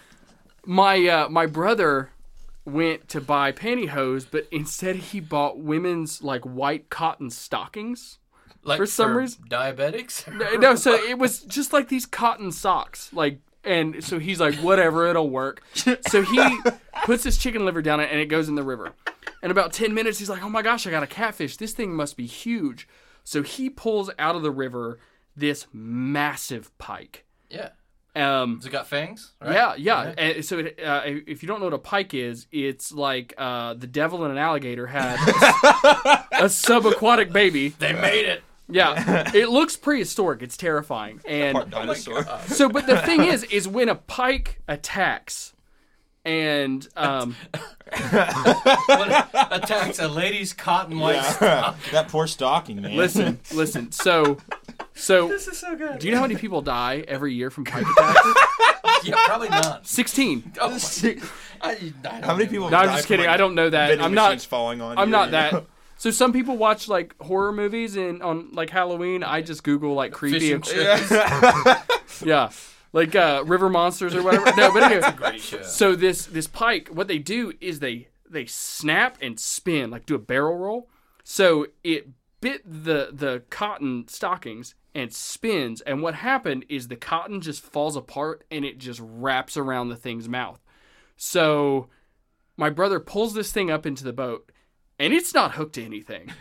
my uh, my brother went to buy pantyhose, but instead he bought women's like white cotton stockings. Like For some reason- diabetics. No, No, so *laughs* it was just like these cotton socks, like. And so he's like, whatever, it'll work. So he *laughs* puts his chicken liver down it and it goes in the river. And about 10 minutes, he's like, oh my gosh, I got a catfish. This thing must be huge. So he pulls out of the river this massive pike. yeah. Um, Has it got fangs? Right? Yeah, yeah. And so it, uh, if you don't know what a pike is, it's like uh, the devil and an alligator had *laughs* a subaquatic baby. They made it. Yeah, *laughs* it looks prehistoric. It's terrifying. And so, but the thing is, is when a pike attacks, and um, attacks a lady's cotton white. Yeah. *laughs* that poor stocking man. listen, *laughs* listen. So, so This is so good. do you know how many people die every year from pike attacks? Yeah, probably not. Sixteen. *laughs* Oh my, I, I don't How many people? No, I'm just kidding. like, I don't know that. I'm not. machines falling on. I'm you, not you that. know? So some people watch like horror movies and on like Halloween. I just Google like creepy. Fishing chips. yeah, like uh, river monsters or whatever. No, but anyway. *laughs* Great show. So this this pike, what they do is they they snap and spin, like do a barrel roll. So it bit the the cotton stockings and spins, and what happened is the cotton just falls apart and it just wraps around the thing's mouth. So my brother pulls this thing up into the boat. And it's not hooked to anything. *laughs*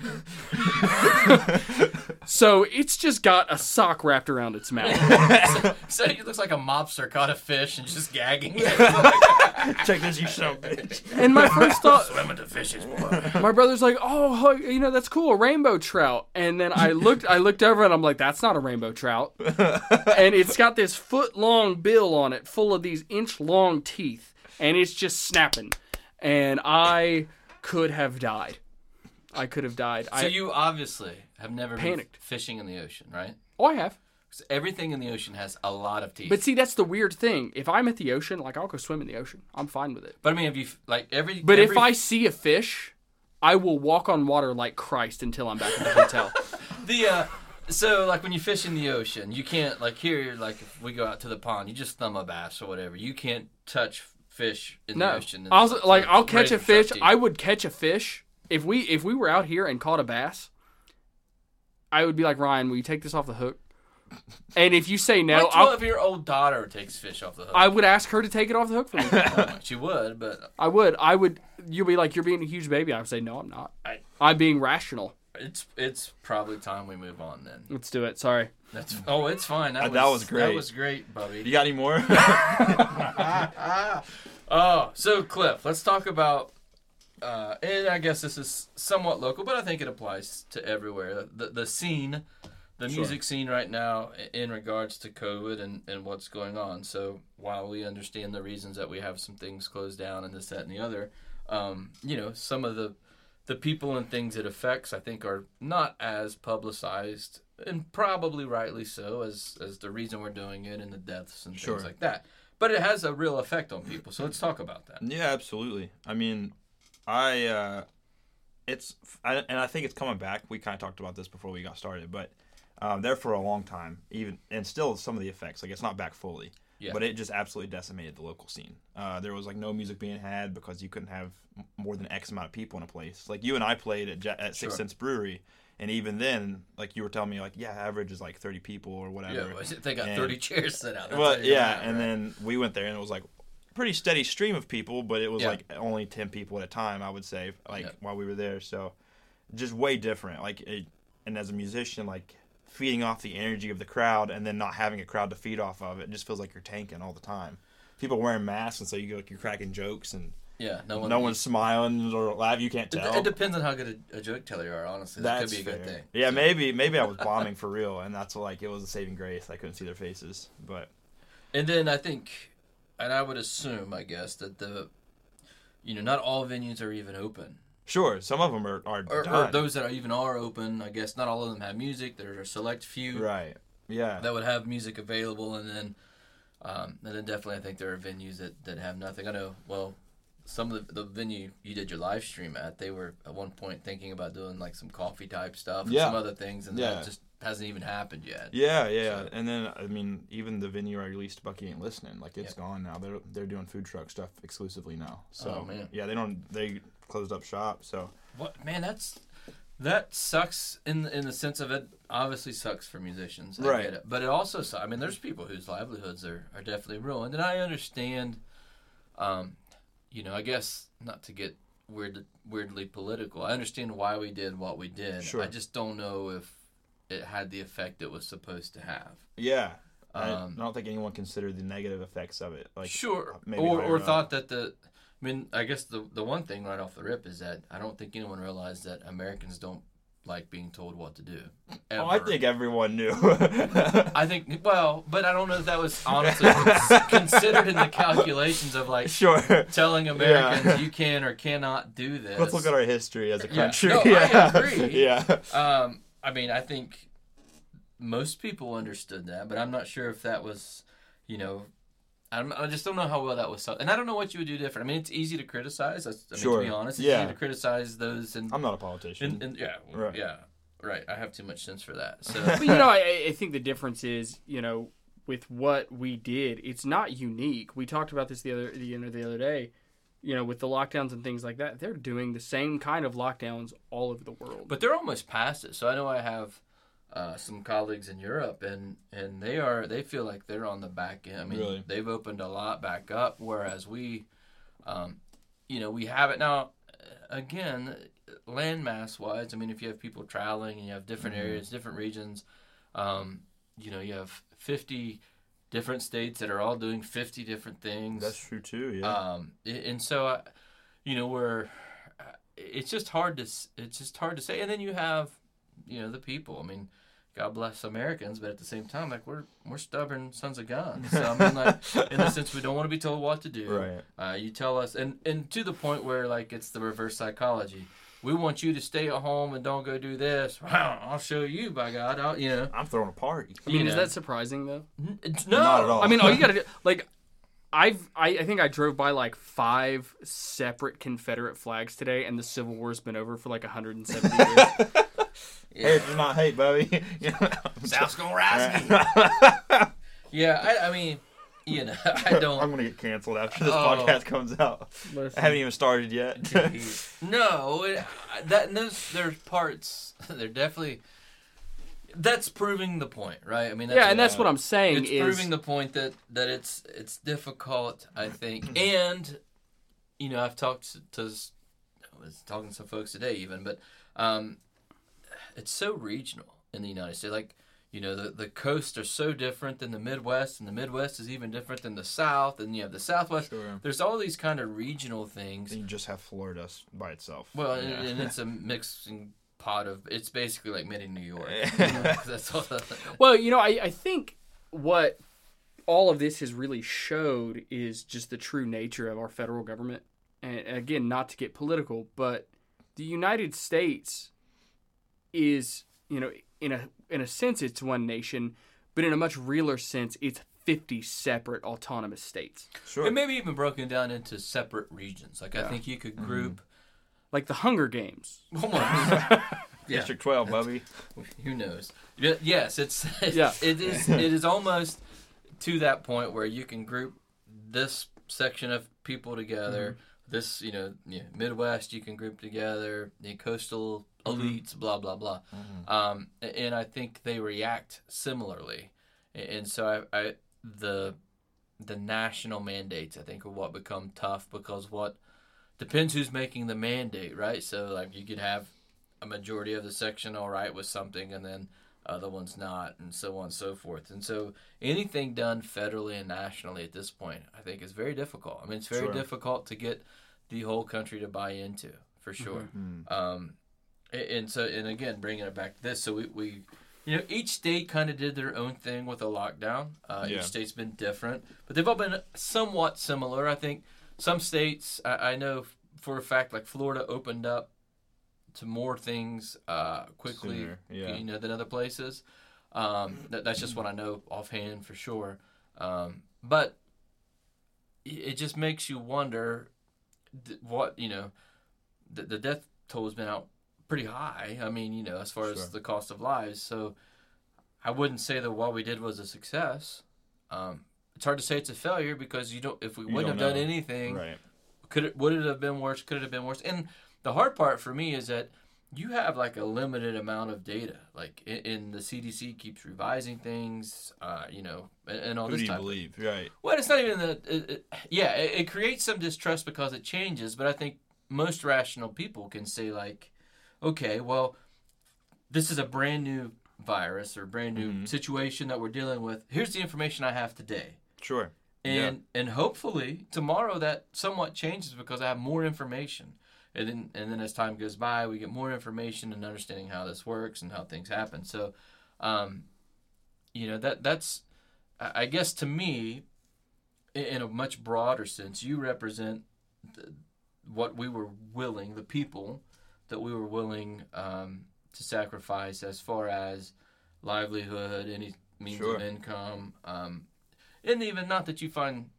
so it's just got a sock wrapped around its mouth. *laughs* So he looks like a mobster caught a fish and just gagging. *laughs* Check this, you son bitch. And my first thought, Swimming to fishes, boy. my brother's like, "Oh, you know that's cool, a rainbow trout." And then I looked, I looked over, and I'm like, "That's not a rainbow trout." *laughs* and it's got this foot long bill on it, full of these inch long teeth, and it's just snapping. And I could have died. I could have died. So I, you obviously have never Panicked. been fishing in the ocean, right? oh, I have. everything in the ocean has a lot of teeth. But see, that's the weird thing. If I'm at the ocean, like I'll go swim in the ocean. I'm fine with it. But I mean, have you like every? But every, if I see a fish, I will walk on water like Christ until I'm back at the *laughs* hotel. the uh, so like when you fish in the ocean, you can't like here like if we go out to the pond, you just thumb a bass or whatever. You can't touch fish in the ocean. I'll So like I'll catch a fish. I would catch a fish if we if we were out here and caught a bass. I would be like Ryan, will you take this off the hook? And if you say no, My I'll, twelve-year-old daughter takes fish off the hook. I would ask her to take it off the hook for me. *laughs* she would, but I would. I would. You'll be like, you're being a huge baby. I would say, no, I'm not. I- I'm being rational. it's it's probably time we move on then. Let's do it. Sorry. That's oh, it's fine. That, Uh, was, that was That great. was great, Bubby. You got any more? *laughs* *laughs* Oh, so Cliff, let's talk about. Uh, and I guess this is somewhat local, but I think it applies to everywhere. The the scene, the Sure. music scene right now, in regards to COVID and, and what's going on. So while we understand the reasons that we have some things closed down and this, that, and the other, um, you know, some of the the people and things it affects, I think, are not as publicized, and probably rightly so, as as the reason we're doing it and the deaths and Sure. things like that. But it has a real effect on people. So let's talk about that. Yeah, absolutely. I mean, I uh it's I, and I think it's coming back. We kind of talked about this before we got started, but um, there for a long time, even and still some of the effects. Like it's not back fully, Yeah. but it just absolutely decimated the local scene. Uh, there was like no music being had because you couldn't have more than X amount of people in a place. Like you and I played at, at Six Sure. Sense Brewery, and even then, like you were telling me, like yeah, average is like thirty people or whatever. Yeah, *laughs* they got And- 30 chairs set out. That's Well, yeah, and right? then we went there, and it was like pretty steady stream of people, but it was Yeah. like only ten people at a time. I would say, like Yeah. while we were there, so just way different. Like, it, and as a musician, like feeding off the energy of the crowd, and then not having a crowd to feed off of, it just feels like you're tanking all the time. People wearing masks, and so you go, you're cracking jokes, and yeah, no one. no one's smiling or laughing. You can't tell. it depends on how good a, a joke teller you are. Honestly, that That's could be a good thing. Yeah, So- maybe maybe I was *laughs* bombing for real, and that's like it was a saving grace. I couldn't see their faces, but And then I think, and I would assume, I guess, that the, you know, not all venues are even open. Sure, some of them are are Or, or those that are even are open, I guess not all of them have music. There are a select few right. Yeah. that would have music available, and then, um, and then definitely I think there are venues that, that have nothing. I know, well, some of the, the venue you did your live stream at, they were at one point thinking about doing like some coffee type stuff and Yeah. some other things, and Yeah. that just hasn't even happened yet. Yeah, yeah, So- and then I mean, even the venue I released, Bucky ain't listening. Like it's Yep. gone now. They're they're doing food truck stuff exclusively now. So Oh, man. yeah, they don't they closed up shop. So What man? That's that sucks in in the sense of it. Obviously, sucks for musicians. I Right. get it, but it also. su- I mean, there's people whose livelihoods are, are definitely ruined, and I understand. Um, you know, I guess not to get weird weirdly political. I understand why we did what we did. Sure. I just don't know if it had the effect it was supposed to have. yeah, I Um, don't think anyone considered the negative effects of it. Like sure, maybe or or up. thought that the. I mean, I guess the the one thing right off the rip is that I don't think anyone realized that Americans don't like being told what to do. Oh, I think everyone knew. I think well, but I don't know if that was honestly *laughs* considered in the calculations of like sure. telling Americans Yeah. you can or cannot do this. Let's look at our history as a Yeah. country. No, I *laughs* yeah. agree. yeah. Um, I mean, I think most people understood that, but I'm not sure if that was, you know, I'm, I just don't know how well that was. And I don't know what you would do different. I mean, it's easy to criticize. That's, I mean, Sure. to be honest, it's Yeah. easy to criticize those and, I'm not a politician. and, and yeah, Right. yeah, right. I have too much sense for that. So *laughs* But you know, I, I think the difference is, you know, with what we did, it's not unique. We talked about this the other, the, you know, the other day. You know, with the lockdowns and things like that, they're doing the same kind of lockdowns all over the world. but they're almost past it. So I know I have uh, some colleagues in Europe, and and they are they feel like they're on the back end. I mean, Really? they've opened a lot back up, whereas we, um, you know, we have it now. Again, landmass wise, I mean, if you have people traveling and you have different Mm-hmm. areas, different regions, um, you know, you have fifty different states that are all doing fifty different things. That's true too. Yeah. Um, and so, uh, you know, we're it's just hard to it's just hard to say. And then you have, you know, the people. I mean, God bless Americans, but at the same time, like we're we're stubborn sons of guns. So I mean, like *laughs* in the sense we don't want to be told what to do. Right. Uh, you tell us, and and to the point where like it's the reverse psychology. We want you to stay at home and don't go do this. *laughs* Wow, I'll show you, by God. I'll, you know, I'm throwing a party. I mean, you is know. that surprising though? N- no, Not at all. I mean, all you gotta do, like, I've, I, I think I drove by like five separate Confederate flags today, and the Civil War's been over for like 170 years. *laughs* *laughs* Hey, it's not hate, Bubby. You know? South's gonna rise Yeah, I, I mean, you know, *laughs* I *laughs* don't. I'm gonna get canceled after this Oh. podcast comes out. I haven't even started yet. *laughs* no, it, that those there's parts. They're definitely. That's proving the point, right? I mean, that's yeah, and that's what I'm saying It's is proving the point that that it's it's difficult. I think, *clears throat* and you know, I've talked to, to I was talking to some folks today, even, but um, it's so regional in the United States. Like, you know, the the coasts are so different than the Midwest, and the Midwest is even different than the South, and you have the Southwest. Sure. There's all these kind of regional things. Then you just have Florida by itself. Well, and, Yeah. and it's a *laughs* mixing pot of. It's basically like mini New York. *laughs* You know, that's all. *laughs* Well, you know, I, I think what all of this has really showed is just the true nature of our federal government. And again, not to get political, but the United States is, you know, in a in a sense it's one nation, but in a much realer sense it's 50 separate autonomous states. sure. And maybe even broken down into separate regions. Like I think you could mm-hmm. group. Like the Hunger Games. *laughs* Almost. *laughs* yeah. District 12, Bubby. *laughs* Who knows? Yes, it's Yeah. It is. It is almost to that point where you can group this section of people together. Mm-hmm. This, you know, Midwest you can group together. The coastal elites, blah blah blah. Um, and I think they react similarly. And so I, I the the national mandates I think are what become tough because what depends who's making the mandate, right? So like you could have a majority of the section all right with something and then other ones not and so on and so forth. And so anything done federally and nationally at this point I think is very difficult. I mean it's very Sure. difficult to get the whole country to buy into for sure. Mm-hmm. Um, a- and so and again bringing it back to this, so we, we you know, each state kind of did their own thing with a lockdown. Uh, Yeah. Each state's been different, but they've all been somewhat similar. I think some states, I, I know for a fact, like Florida opened up to more things uh, quickly, Sooner, yeah. you know, than other places. Um, that, that's just what I know offhand for sure. Um, but it it just makes you wonder what you know. The, the death toll has been out pretty high. I mean, you know, as far Sure. as the cost of lives. So I wouldn't say that what we did was a success. Um, it's hard to say it's a failure because you don't. If we You wouldn't have don't done anything, Right. could it would it have been worse? Could it have been worse? And the hard part for me is that you have like a limited amount of data. Like, in, the CDC keeps revising things. Uh, you know, and, and all Who this do you believe? Right. Well, it's not even the. It, it, yeah, it, it creates some distrust because it changes, but I think most rational people can say, like, okay, well, this is a brand new virus or brand new Mhm. situation that we're dealing with. Here's the information I have today. Sure. And and hopefully tomorrow that somewhat changes because I have more information. And then and then as time goes by, we get more information and understanding how this works and how things happen. So, um, you know that that's I I guess to me, in a much broader sense, you represent the, what we were willing, the people that we were willing um, to sacrifice as far as livelihood, any means Sure. of income, um, and even not that you find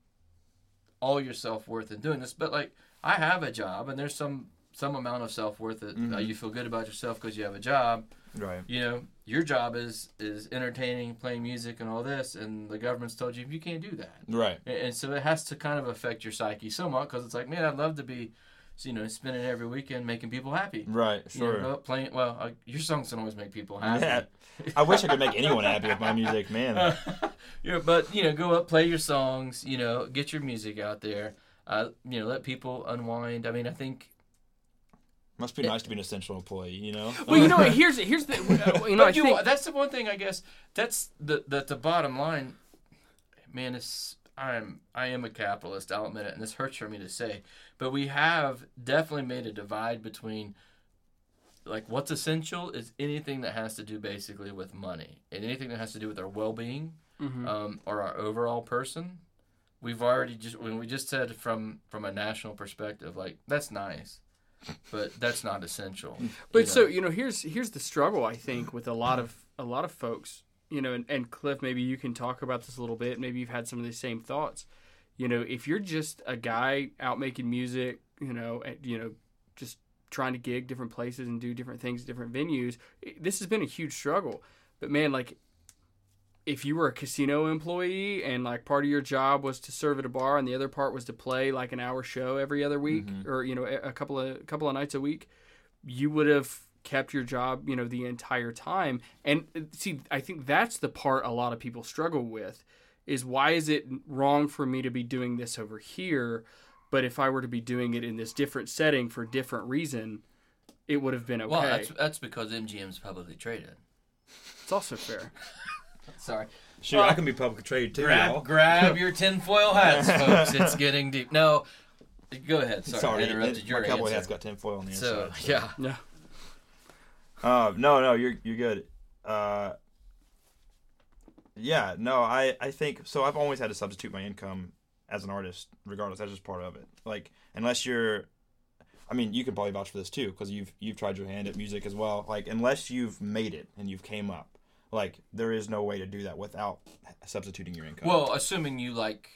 all your self worth in doing this, but like I have a job, and there's some some amount of self worth that uh, Mhm. you feel good about yourself because you have a job. Right. You know, your job is is entertaining, playing music, and all this, and the government's told you you can't do that. Right. And, and so it has to kind of affect your psyche somewhat because it's like, man, I'd love to be, you know, spending every weekend making people happy. Right. You know, Sure. playing. Well, uh, your songs don't always make people happy. Yeah. I wish I could make anyone happy with my music, man. *laughs* yeah, but you know, go up, play your songs. You know, get your music out there. Uh, you know, let people unwind. I mean, I think. Must be nice to be an essential employee, you know? Well, you know, what, here's here's the uh, you know I But you, think that's the one thing I guess. That's the the, the bottom line. Man, it's I'm I am a capitalist. I'll admit it, and this hurts for me to say, but we have definitely made a divide between. Like what's essential is anything that has to do basically with money and anything that has to do with our well-being Mhm. um, or our overall person. We've already just when we just said from from a national perspective, like that's nice, but that's not essential. But you so you know, here's here's the struggle I think with a lot of a lot of folks. You know, and, and Cliff, maybe you can talk about this a little bit. Maybe you've had some of the same thoughts. You know, if you're just a guy out making music, you know, and, you know, just trying to gig different places and do different things, different venues, this has been a huge struggle. But man, like, if you were a casino employee and like part of your job was to serve at a bar and the other part was to play like an hour show every other week or you know a a couple of a couple of nights a week you would have kept your job, you know, the entire time. And uh, see, I think that's the part a lot of people struggle with is why is it wrong for me to be doing this over here, but if I were to be doing it in this different setting for a different reason, it would have been okay. well, that's that's because MGM's publicly traded. it's also fair. *laughs* Sorry. Shoot, I can be publicly traded too, Grab, y'all. grab your *laughs* tinfoil hats, folks. It's getting deep. No, go ahead. Sorry, Sorry, I interrupted it- your my cowboy hat's got tinfoil on the so inside. yeah, Yeah. Uh, no, no, you're you're good. Uh, yeah, no, I I think so. I've always had to substitute my income as an artist, regardless. That's just part of it. Like unless you're, I mean, you can probably vouch for this too because you've you've tried your hand at music as well. Like unless you've made it and you've came up, like there is no way to do that without substituting your income. well, assuming you like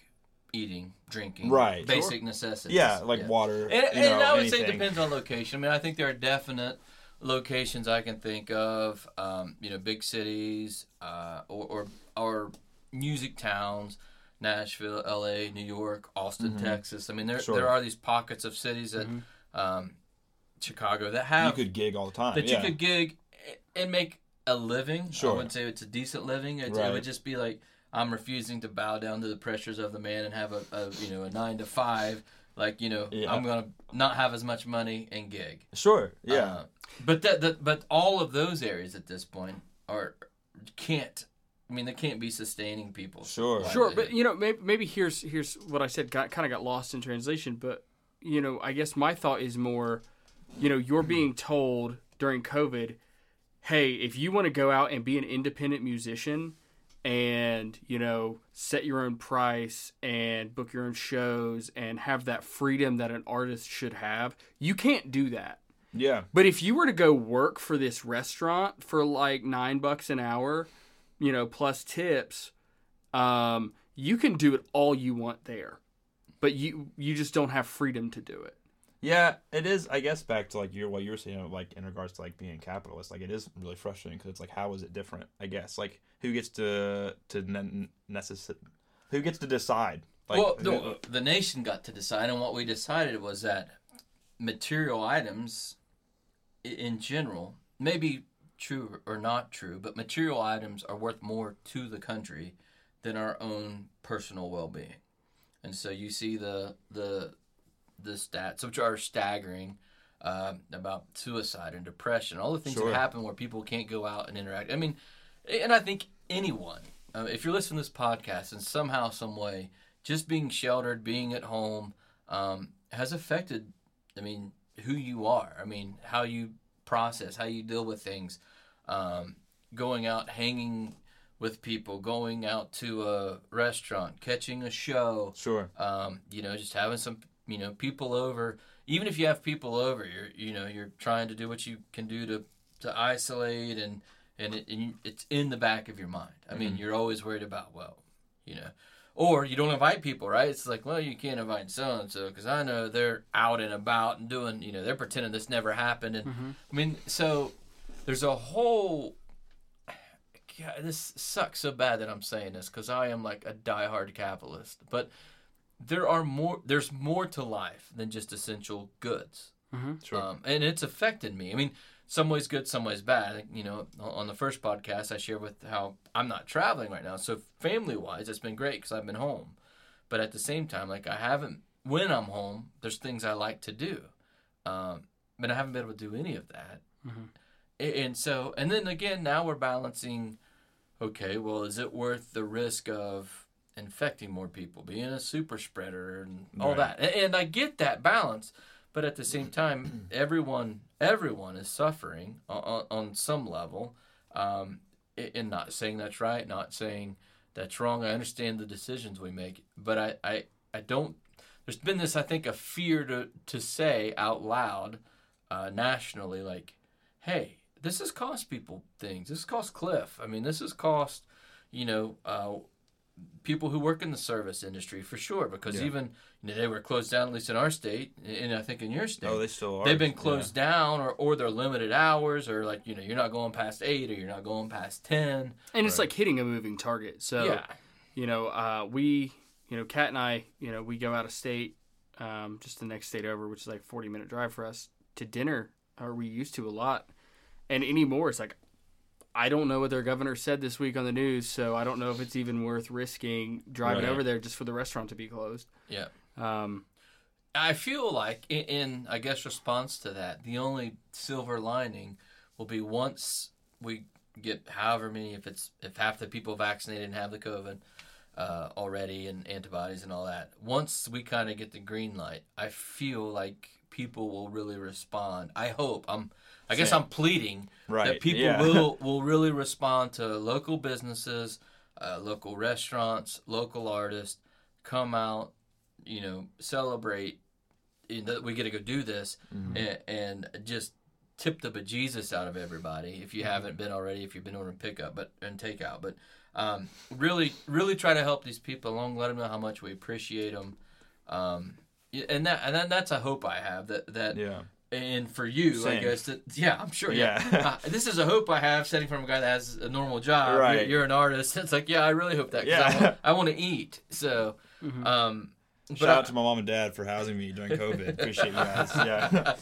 eating, drinking, Right. basic necessities. yeah, like water. And, you and know, I would say it depends on location. I mean, I think there are definite locations I can think of. Um, you know, big cities uh, or, or or music towns. Nashville, L.A., New York, Austin, Texas. I mean, there Mm-hmm. Sure. there are these pockets of cities that, um, Chicago, that have You could gig all the time. that yeah. you could gig and make a living. Sure. I wouldn't say it's a decent living. It, it would just be like I'm refusing to bow down to the pressures of the man and have a, a you know a nine to five. Like you know, Yeah. I'm gonna not have as much money and gig. Sure. Yeah. Uh, but that, that but all of those areas at this point are can't. I mean, they can't be sustaining people. Sure. Sure, but you know, maybe, maybe here's here's what I said. Got kind of got lost in translation, but you know, I guess my thought is more, you know, you're being told during COVID, hey, if you want to go out and be an independent musician and, you know, set your own price and book your own shows and have that freedom that an artist should have, you can't do that. Yeah. But if you were to go work for this restaurant for like nine bucks an hour, you know, plus tips, um, you can do it all you want there. But you you just don't have freedom to do it. Yeah, it is. I guess back to like your what you were saying, like in regards to like being capitalist, like it is really frustrating because it's like how is it different? I guess like who gets to to ne- necess- who gets to decide? Like, well, who- the, the nation got to decide, and what we decided was that material items, i- in general, maybe true or not true, but material items are worth more to the country than our own personal well-being. And so you see the the the stats, which are staggering, um, about suicide and depression, all the things Sure. that happen where people can't go out and interact. I mean, and I think anyone, uh, if you're listening to this podcast and somehow, some way, just being sheltered, being at home, um, has affected. I mean, who you are. I mean, how you process, how you deal with things. Um, going out, hanging with people, going out to a restaurant, catching a show. sure. Um, you know, just having some, you know, people over. Even if you have people over, you're, you know, you're trying to do what you can do to, to isolate and and, it, and it's in the back of your mind. I mean, you're always worried about, well, you know, or you don't invite people, right? It's like, well, you can't invite so and so because I know they're out and about and doing, you know, they're pretending this never happened. And I mean, so there's a whole. God, this sucks so bad that I'm saying this because I am like a diehard capitalist, but there are more. There's more to life than just essential goods. Sure. Um, and it's affected me. I mean, some ways good, some ways bad. You know, on the first podcast, I shared with how I'm not traveling right now. So family wise, it's been great because I've been home. But at the same time, like I haven't. When I'm home, there's things I like to do, um, but I haven't been able to do any of that. A- And so, and then again, now we're balancing. Okay, well, is it worth the risk of infecting more people, being a super spreader, and all Right. that? A- And I get that balance, but at the same time, everyone everyone is suffering on, on some level. Um, and not saying that's right, not saying that's wrong. I understand the decisions we make, but I, I, I don't. There's been this, I think, a fear to to say out loud, uh, nationally, like, hey, this has cost people things. This has cost Cliff. I mean, this has cost, you know, uh, people who work in the service industry for sure. Because Yeah. even you know, they were closed down, at least in our state, and I think in your state. oh, they still are. They've been Yeah. closed down, or, or they're limited hours, or like you know you're not going past eight, or you're not going past ten. And it's like hitting a moving target. So yeah, you know, uh, we, you know, Kat and I, you know, we go out of state, um, just the next state over, which is like 40 minute drive for us to dinner, or we used to a lot. And anymore, it's like, I don't know what their governor said this week on the news, so I don't know if it's even worth risking driving Right. over there just for the restaurant to be closed. yeah. Um, I feel like in, in I guess response to that, the only silver lining will be once we get however many, if it's if half the people vaccinated and have the COVID uh, already and antibodies and all that. Once we kind of get the green light, I feel like people will really respond. I hope. I'm. I guess Same. I'm pleading Right, that people yeah. will *laughs* will really respond to local businesses, uh, local restaurants, local artists come out, you know, celebrate in that we get to go do this Mm-hmm. and, and just tip the bejesus out of everybody if you haven't been already if you've been ordering pickup but and takeout but um, really really try to help these people along let them know how much we appreciate them um, and that and that, that's a hope I have that that Yeah. and for you, I guess that yeah, I'm sure. Yeah, Yeah. *laughs* Uh, this is a hope I have, setting from a guy that has a normal job. You're- Right. You're, an artist. *laughs* It's like yeah, I really hope that. Yeah. I want, I want to eat. So, um, but Shout I- out to my mom and dad for housing me during COVID. *laughs* Appreciate you guys. Yeah.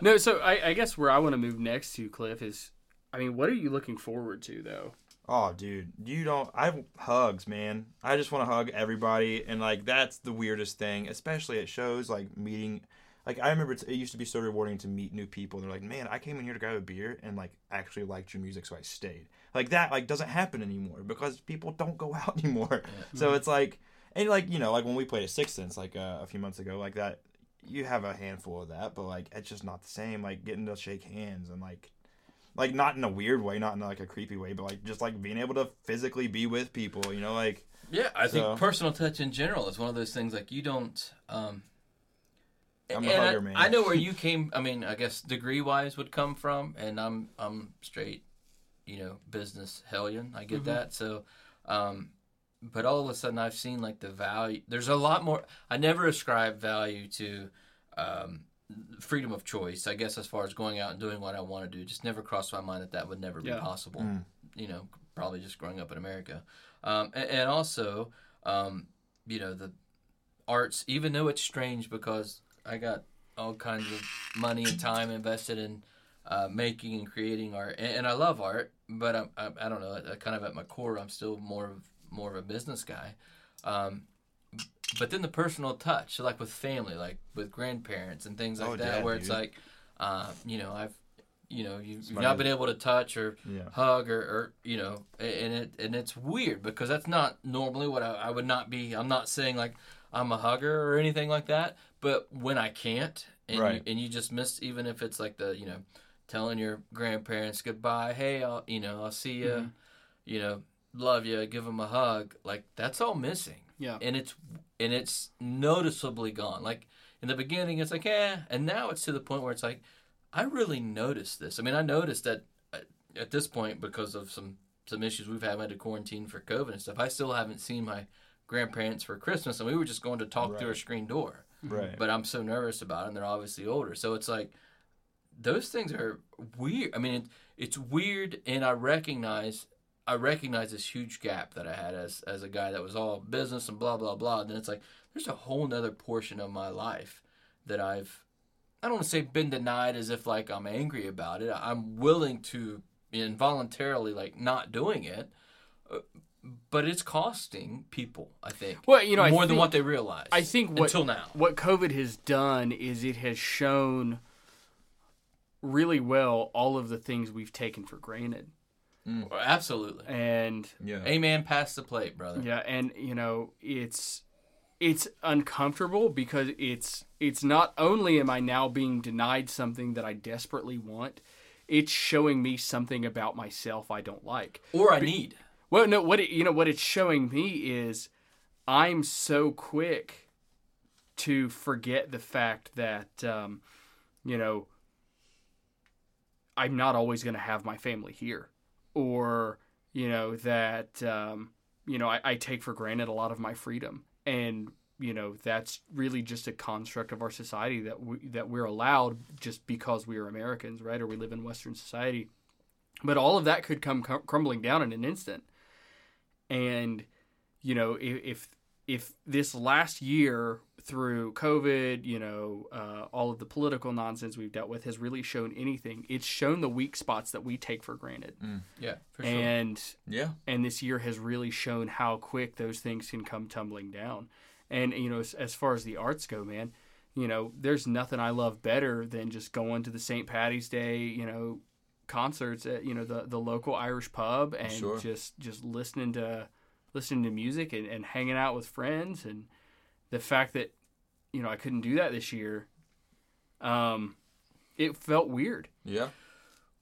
no, so I, I guess where I want to move next to, Cliff, is, I mean, what are you looking forward to, though? Oh, dude, you don't. I have hugs, man. I just want to hug everybody, and like that's the weirdest thing, especially at shows like meeting. Like I remember it's, it used to be so rewarding to meet new people. And they're like, man, I came in here to grab a beer and like actually liked your music, so I stayed. Like that, like doesn't happen anymore because people don't go *laughs* out anymore. So it's like, and like you know, like when we played at Six Sense like uh, a few months ago, like that, you have a handful of that, but like it's just not the same. Like getting to shake hands and like like not in a weird way, not in like a creepy way, but like just like being able to physically be with people. You know, like Yeah, I think personal touch in general is one of those things like you don't. Um, I'm a hugger, I, man. I know where *laughs* you came. I mean, I guess degree wise would come from, and I'm I'm straight, you know, business hellion. I get Mm-hmm. that. So, um, but all of a sudden I've seen like the value. There's a lot more. I never ascribe value to. Um, freedom of choice i guess as far as going out and doing what i want to do just never crossed my mind that that would never be possible Mm. you know probably just growing up in america. Um, and, and also um, you know the arts even though it's strange because i got all kinds of money and time invested in uh, making and creating art and, and i love art but I'm, I, I don't know uh, kind of at my core i'm still more of more of a business guy. Um, but then the personal touch like with family like with grandparents and things like Oh, that yeah, where it's like uh, you know i've you know you've, you've not been able to touch or Yeah. hug or, or you know and it and it's weird because that's not normally what I, I would not be i'm not saying like i'm a hugger or anything like that but when i can't and, Right. you, and you just miss even if it's like the you know telling your grandparents goodbye hey i'll you know i'll see you Mm-hmm. you know love you give them a hug like that's all missing Yeah. and it's and it's noticeably gone. Like in the beginning it's like eh and now it's to the point where it's like i really noticed this. I mean i noticed that uh, at this point because of some some issues we've had had to quarantine for covid and stuff i still haven't seen my grandparents for christmas and we were just going to talk through a screen door. Right. but i'm so nervous about it and they're obviously older. So it's like those things are weird. I mean it, it's weird and i recognize i recognize this huge gap that i had as as a guy that was all business and blah blah blah. And then it's like there's a whole nother portion of my life that i've i don't want to say been denied as if like i'm angry about it. I'm willing to involuntarily like not doing it uh, but it's costing people i think Well, you know, I more than think- what they realize I think what until now. what COVID has done is it has shown really well all of the things we've taken for granted. Absolutely And Yeah. a man Pass the plate, brother. yeah, and you know, it's it's uncomfortable because it's it's not only am I now being denied something that I desperately want, it's showing me something about myself I don't like. Or I need. Well, no, what it, you know what it's showing me is I'm so quick to forget the fact that um, you know I'm not always going to have my family here, or you know that um, you know I, I take for granted a lot of my freedom, and you know that's really just a construct of our society that we that we're allowed just because we are Americans, right, or we live in Western society. But all of that could come crumbling down in an instant and you know if if, if this last year through covid you know uh, all of the political nonsense we've dealt with has really shown anything it's shown the weak spots that we take for granted Yeah, for sure. and Yeah. and this year has really shown how quick those things can come tumbling down and you know as, as far as the arts go man you know there's nothing i love better than just going to the st patty's day you know concerts at you know the the local irish pub and Sure. just just listening to listening to music and, and hanging out with friends and the fact that you know i couldn't do that this year um it felt weird Yeah.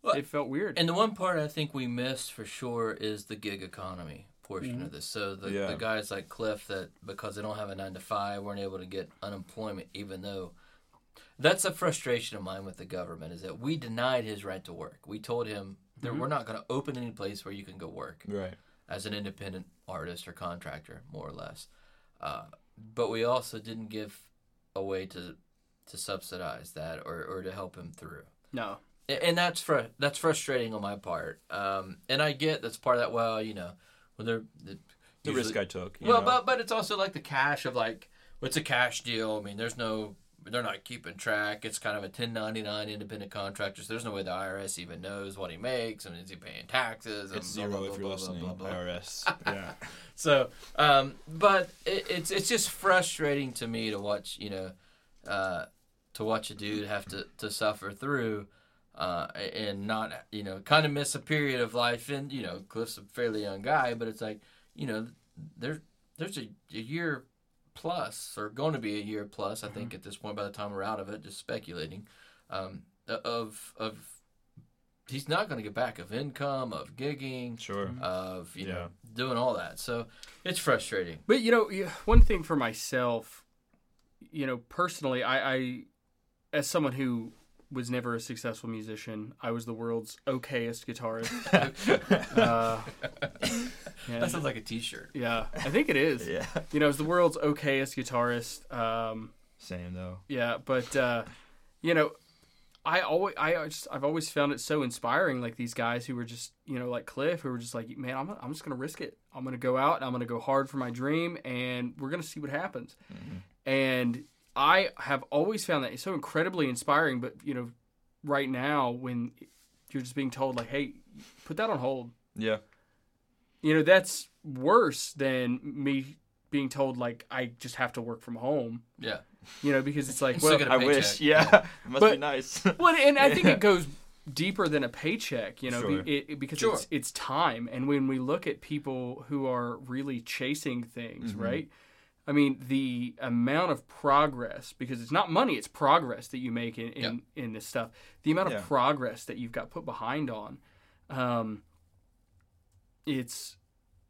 Well, it felt weird And the one part I think we missed for sure is the gig economy portion of this. So the, Yeah. the guys like Cliff that because they don't have a nine to five weren't able to get unemployment, even though that's a frustration of mine with the government is that we denied his right to work. We told him that we're not going to open any place where you can go work. Right. as an independent artist or contractor, more or less. Uh, but we also didn't give a way to to subsidize that or, or to help him through. no And that's fr- that's frustrating on my part. Um, and I get that's part of that. Well, you know, when they're the, The usually- risk I took. you well, know. but but it's also like the cash of like it's a cash deal. I mean, there's no they're not keeping track. It's kind of a 1099 independent contractor. So there's no way the IRS even knows what he makes and is he paying taxes? And it's blah, zero blah, if blah, you're listening. IRS. *laughs* yeah. So, um, but it, it's it's just frustrating to me to watch, you know, uh, to watch a dude have to, to suffer through, uh, and not, you know, kind of miss a period of life. And you know, Cliff's a fairly young guy, but it's like, you know, there there's a, a year plus, or going to be a year plus, I think, mm-hmm. at this point. By the time we're out of it, just speculating, um, uh, of of he's not going to get back of income, of gigging, Sure. Mm-hmm. of you Yeah. know doing all that. So it's frustrating. But you know, one thing for myself, you know, personally, I, I as someone who was never a successful musician, I was the world's okayest guitarist. *laughs* uh, yeah, That sounds like a T-shirt. yeah, I think it is. yeah. You know, I was the world's okayest guitarist. Um, Same though. yeah, but uh, you know, I always, I just, I've always found it so inspiring. Like these guys who were just, you know, like Cliff, who were just like, man, I'm, I'm just gonna risk it. I'm gonna go out and I'm gonna go hard for my dream, and we're gonna see what happens. And I have always found that so incredibly inspiring. But you know, right now when you're just being told like, hey, put that on hold. Yeah. You know, that's worse than me being told like I just have to work from home. Yeah, You know, because it's *laughs* like, Still well, get a I paycheck. wish. Yeah. *laughs* it must But- be nice. *laughs* Well, and I think it goes deeper than a paycheck, you know, Sure. be, it, because Sure. it's it's time. And when we look at people who are really chasing things, Mm-hmm. right? I mean, the amount of progress because it's not money; it's progress that you make in in, in this stuff. The amount of Yeah. progress that you've got put behind on, um, it's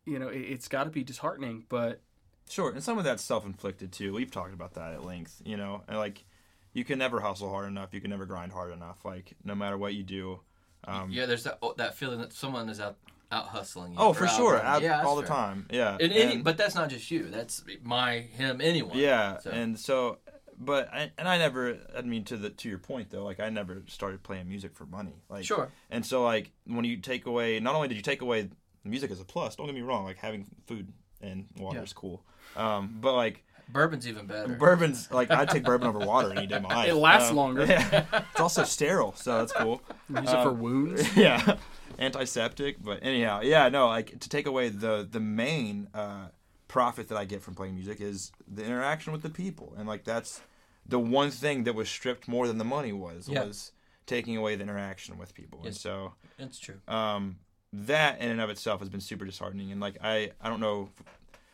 you know, it, it's got to be disheartening. But Sure, and some of that's self-inflicted too. We've talked about that at length, you know. And like, you can never hustle hard enough. You can never grind hard enough. Like, no matter what you do. Um, yeah. There's that oh, that feeling that someone is out out hustling you. Oh, for sure, running. yeah, that's all the fair. time. Yeah. And any, And- but that's not just you. That's my, him, anyone. yeah, So- and so, but I, and I never. I mean, to the to your point though, like I never started playing music for money. Like, Sure. And so, like, when you take away, not only did you take away music as a plus. Don't get me wrong. Like having food and water Yeah. is cool. Um, but like Bourbon's even better. bourbon's, *laughs* like I'd take bourbon over water any day of my life. It lasts Um, longer. Yeah. *laughs* It's also sterile, so that's cool. use it for Um, wounds. *laughs* yeah antiseptic but anyhow yeah no like to take away the the main uh profit that i get from playing music is the interaction with the people. And like that's the one thing that was stripped more than the money was Yeah. was taking away the interaction with people. And so It's true. um that in and of itself has been super disheartening. And like i i don't know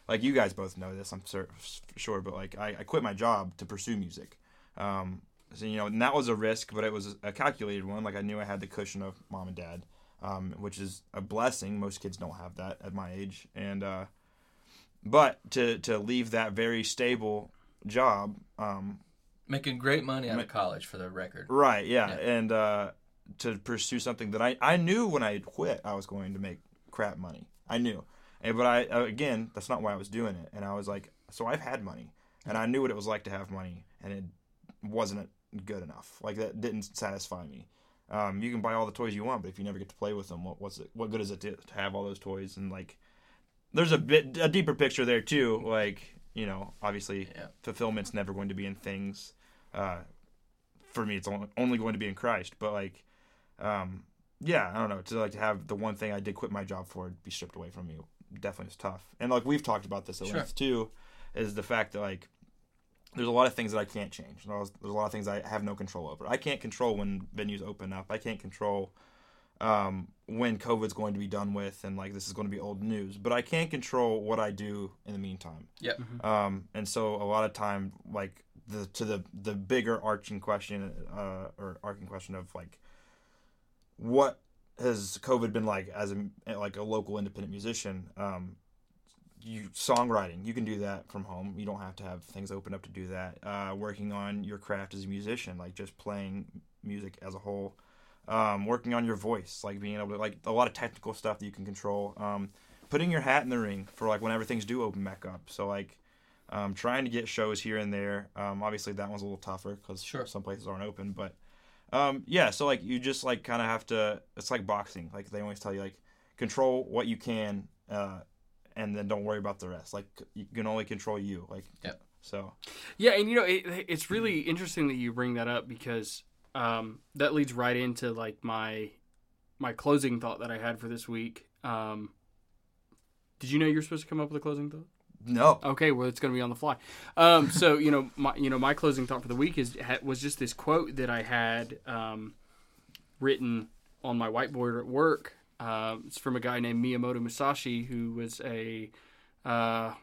like you guys both know this i'm sur- sure but like I, I quit my job to pursue music. Um so you know and that was a risk but it was a calculated one. Like i knew i had the cushion of mom and dad um, which is a blessing most kids don't have that at my age and uh but to to leave that very stable job um Making great money out Ma- of college for the record. Right, yeah. Yeah. And uh, to pursue something that I, I knew when I quit I was going to make crap money. I knew. And, but I, uh, again, that's not why I was doing it. And I was like, so I've had money. And I knew what it was like to have money. And it wasn't good enough. Like, that didn't satisfy me. Um, you can buy all the toys you want, but if you never get to play with them, what, what's it, what good is it to, to have all those toys? And, like, there's a bit, a deeper picture there, too. Like, you know, obviously, Yeah. fulfillment's never going to be in things. Uh, for me it's only, going to be in christ but like um yeah i don't know to like to have the one thing i did quit my job for be stripped away from me definitely was tough and like we've talked about this at Sure. length too is the fact that like there's a lot of things that i can't change there's there's a lot of things i have no control over i can't control when venues open up i can't control um, when COVID's going to be done with, and like this is going to be old news. But I can't control what I do in the meantime. Yep. Um, and so a lot of time, like the to the the bigger arching question, uh, or arcing question of like, what has COVID been like as a like a local independent musician? Um, you songwriting, you can do that from home. You don't have to have things open up to do that. Uh, working on your craft as a musician, like just playing music as a whole. Um, working on your voice, like being able to like a lot of technical stuff that you can control. Um, putting your hat in the ring for like whenever things do open back up. So like um, trying to get shows here and there. Um, obviously that one's a little tougher because Sure. some places aren't open. But um, yeah, so like you just like kind of have to. It's like boxing. Like they always tell you, like control what you can, uh, and then don't worry about the rest. Like you can only control you. Like Yep. So Yeah, and you know it, it's really interesting that you bring that up because um, that leads right into like my my closing thought that I had for this week. Um, did you know you're supposed to come up with a closing thought? no. Okay, well it's going to be on the fly. Um, so you know my you know my closing thought for the week is ha- was just this quote that I had um, written on my whiteboard at work. Um, it's from a guy named Miyamoto Musashi, who was a uh,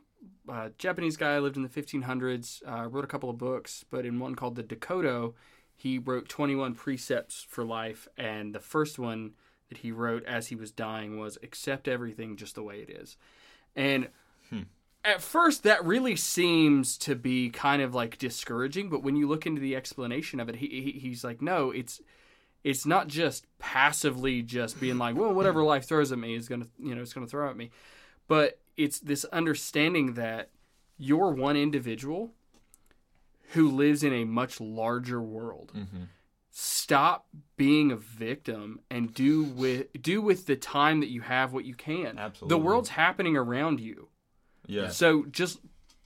uh, Japanese guy lived in the 1500s. Uh, wrote a couple of books, but in one called the Dokkodo, he wrote 21 precepts for life, and the first one that he wrote as he was dying was accept everything just the way it is. And at first, that really seems to be kind of like discouraging, but when you look into the explanation of it, he, he he's like, no, it's it's not just passively just being like, well, whatever *clears throat* life throws at me is gonna, you know, it's gonna throw at me, but it's this understanding that you're one individual who lives in a much larger world. Mm-hmm. Stop being a victim and do with do with the time that you have what you can. Absolutely. The world's happening around you. Yeah. So just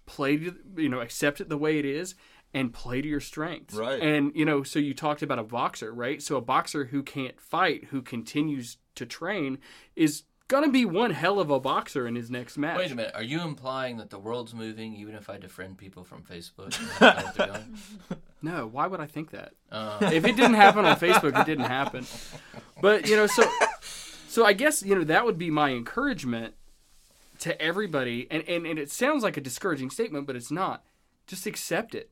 play you know accept it the way it is and play to your strengths. Right. And you know, so you talked about a boxer, right? So a boxer who can't fight, who continues to train, is gonna be one hell of a boxer in his next match. Wait a minute. Are you implying that the world's moving even if I defriend people from Facebook? *laughs* Is that what they're doing? No, why would I think that? Uh, if it didn't happen on Facebook, it didn't happen. But you know, so so I guess you know that would be my encouragement to everybody. And and, and it sounds like a discouraging statement, but it's not. Just accept it.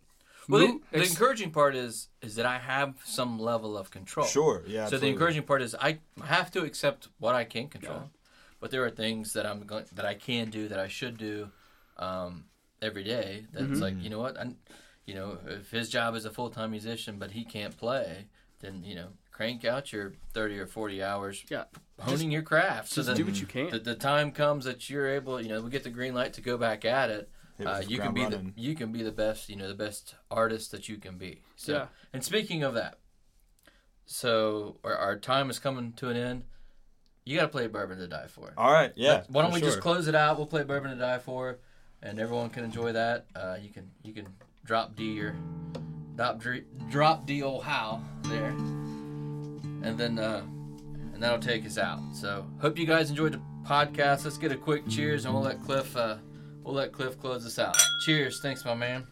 Well, the, the encouraging part is is that I have some level of control. Sure. Yeah. So the encouraging part is I have to accept what I can't control, but there are things that I'm going that I can do that I should do um, every day. That's Mm-hmm. like you know what, I, you know, if his job is a full time musician but he can't play, then you know, crank out your thirty or forty hours yeah, honing your craft. So just that do what you can. the, the time comes that you're able, you know, we get the green light to go back at it. Hit Uh, you can be running. the you can be the best, you know, the best artist that you can be. So, Yeah. and speaking of that, so our, our time is coming to an end. You got to play Bourbon to Die For. All right. Yeah. Why don't for we just close it out? We'll play Bourbon to Die For, and everyone can enjoy that. Uh, you can you can drop D your drop D, drop D old how there, and then uh, and that'll take us out. So hope you guys enjoyed the podcast. Let's get a quick cheers, and we'll let Cliff uh, we'll let Cliff close us out. Cheers! Thanks, my man.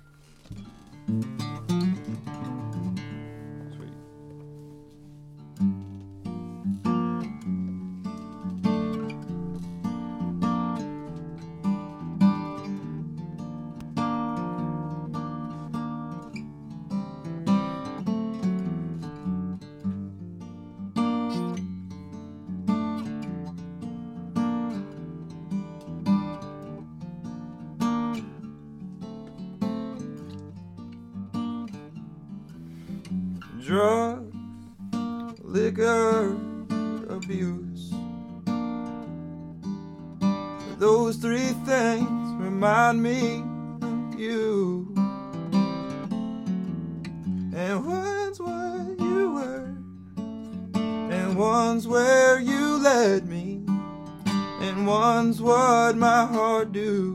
And one's what my heart do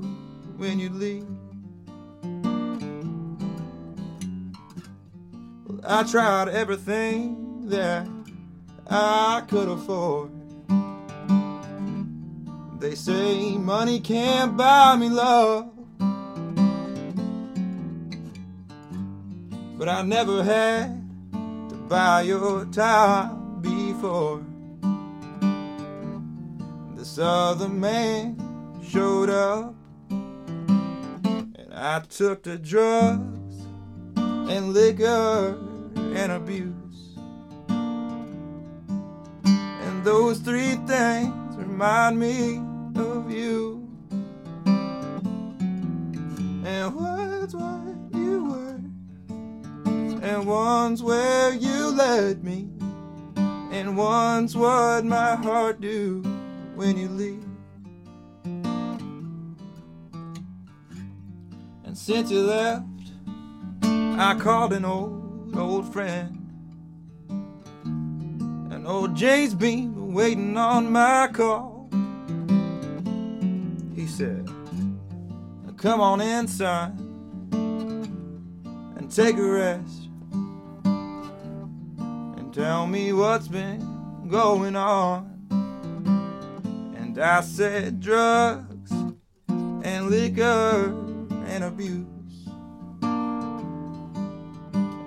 when you leave. Well, I tried everything that I could afford. They say money can't buy me love. But I never had to buy your time before. This other man showed up, and I took to drugs and liquor and abuse. And those three things remind me of you. And one's what you were, and one's where you led me, and one's what my heart do when you leave. And since you left, I called an old, old friend. And old Jay's been waiting on my call. He said, Come on in, son, and take a rest. And tell me what's been going on. I said, Drugs and liquor and abuse.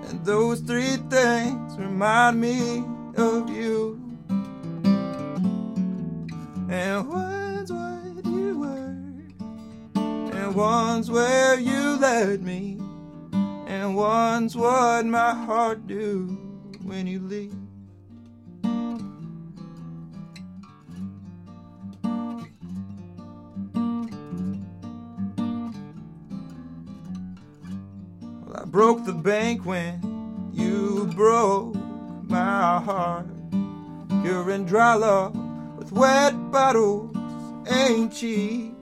And those three things remind me of you. And one's what you were, and one's where you led me, And one's what my heart do when you leave. Broke the bank when you broke my heart. You're in dry love with wet bottles, ain't cheap.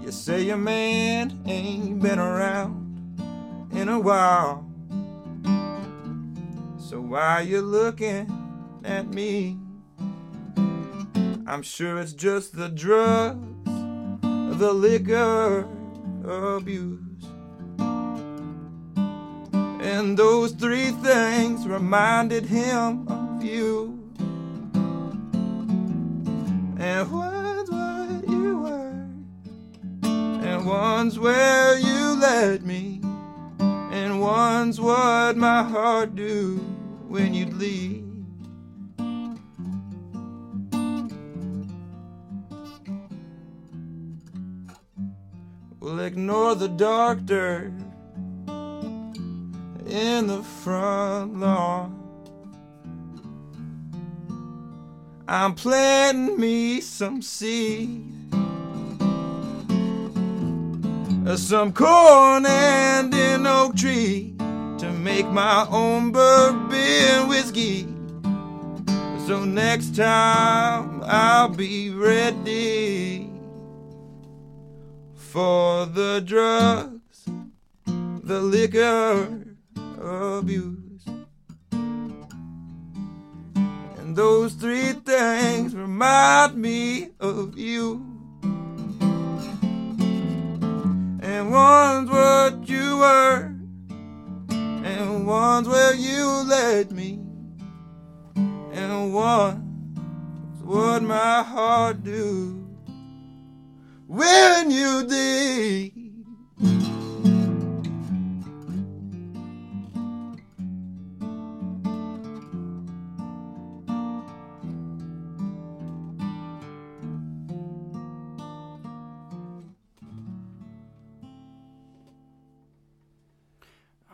You say your man ain't been around in a while. So why you looking at me? I'm sure it's just the drugs, the liquor abuse. And those three things reminded him of you. And one's what you were, and one's where you led me, and one's what my heart do when you'd leave. Well, ignore the doctor in the front lawn. I'm planting me some seed. Uh, Some corn and an oak tree to make my own bourbon whiskey. So next time I'll be ready for the drugs, the liquor abuse. And those three things remind me of you. And one's what you were, and one's where you led me, and one's what my heart do when you leave.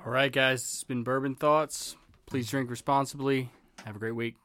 All right, guys, it's been Bourbon Thoughts. Please drink responsibly. Have a great week.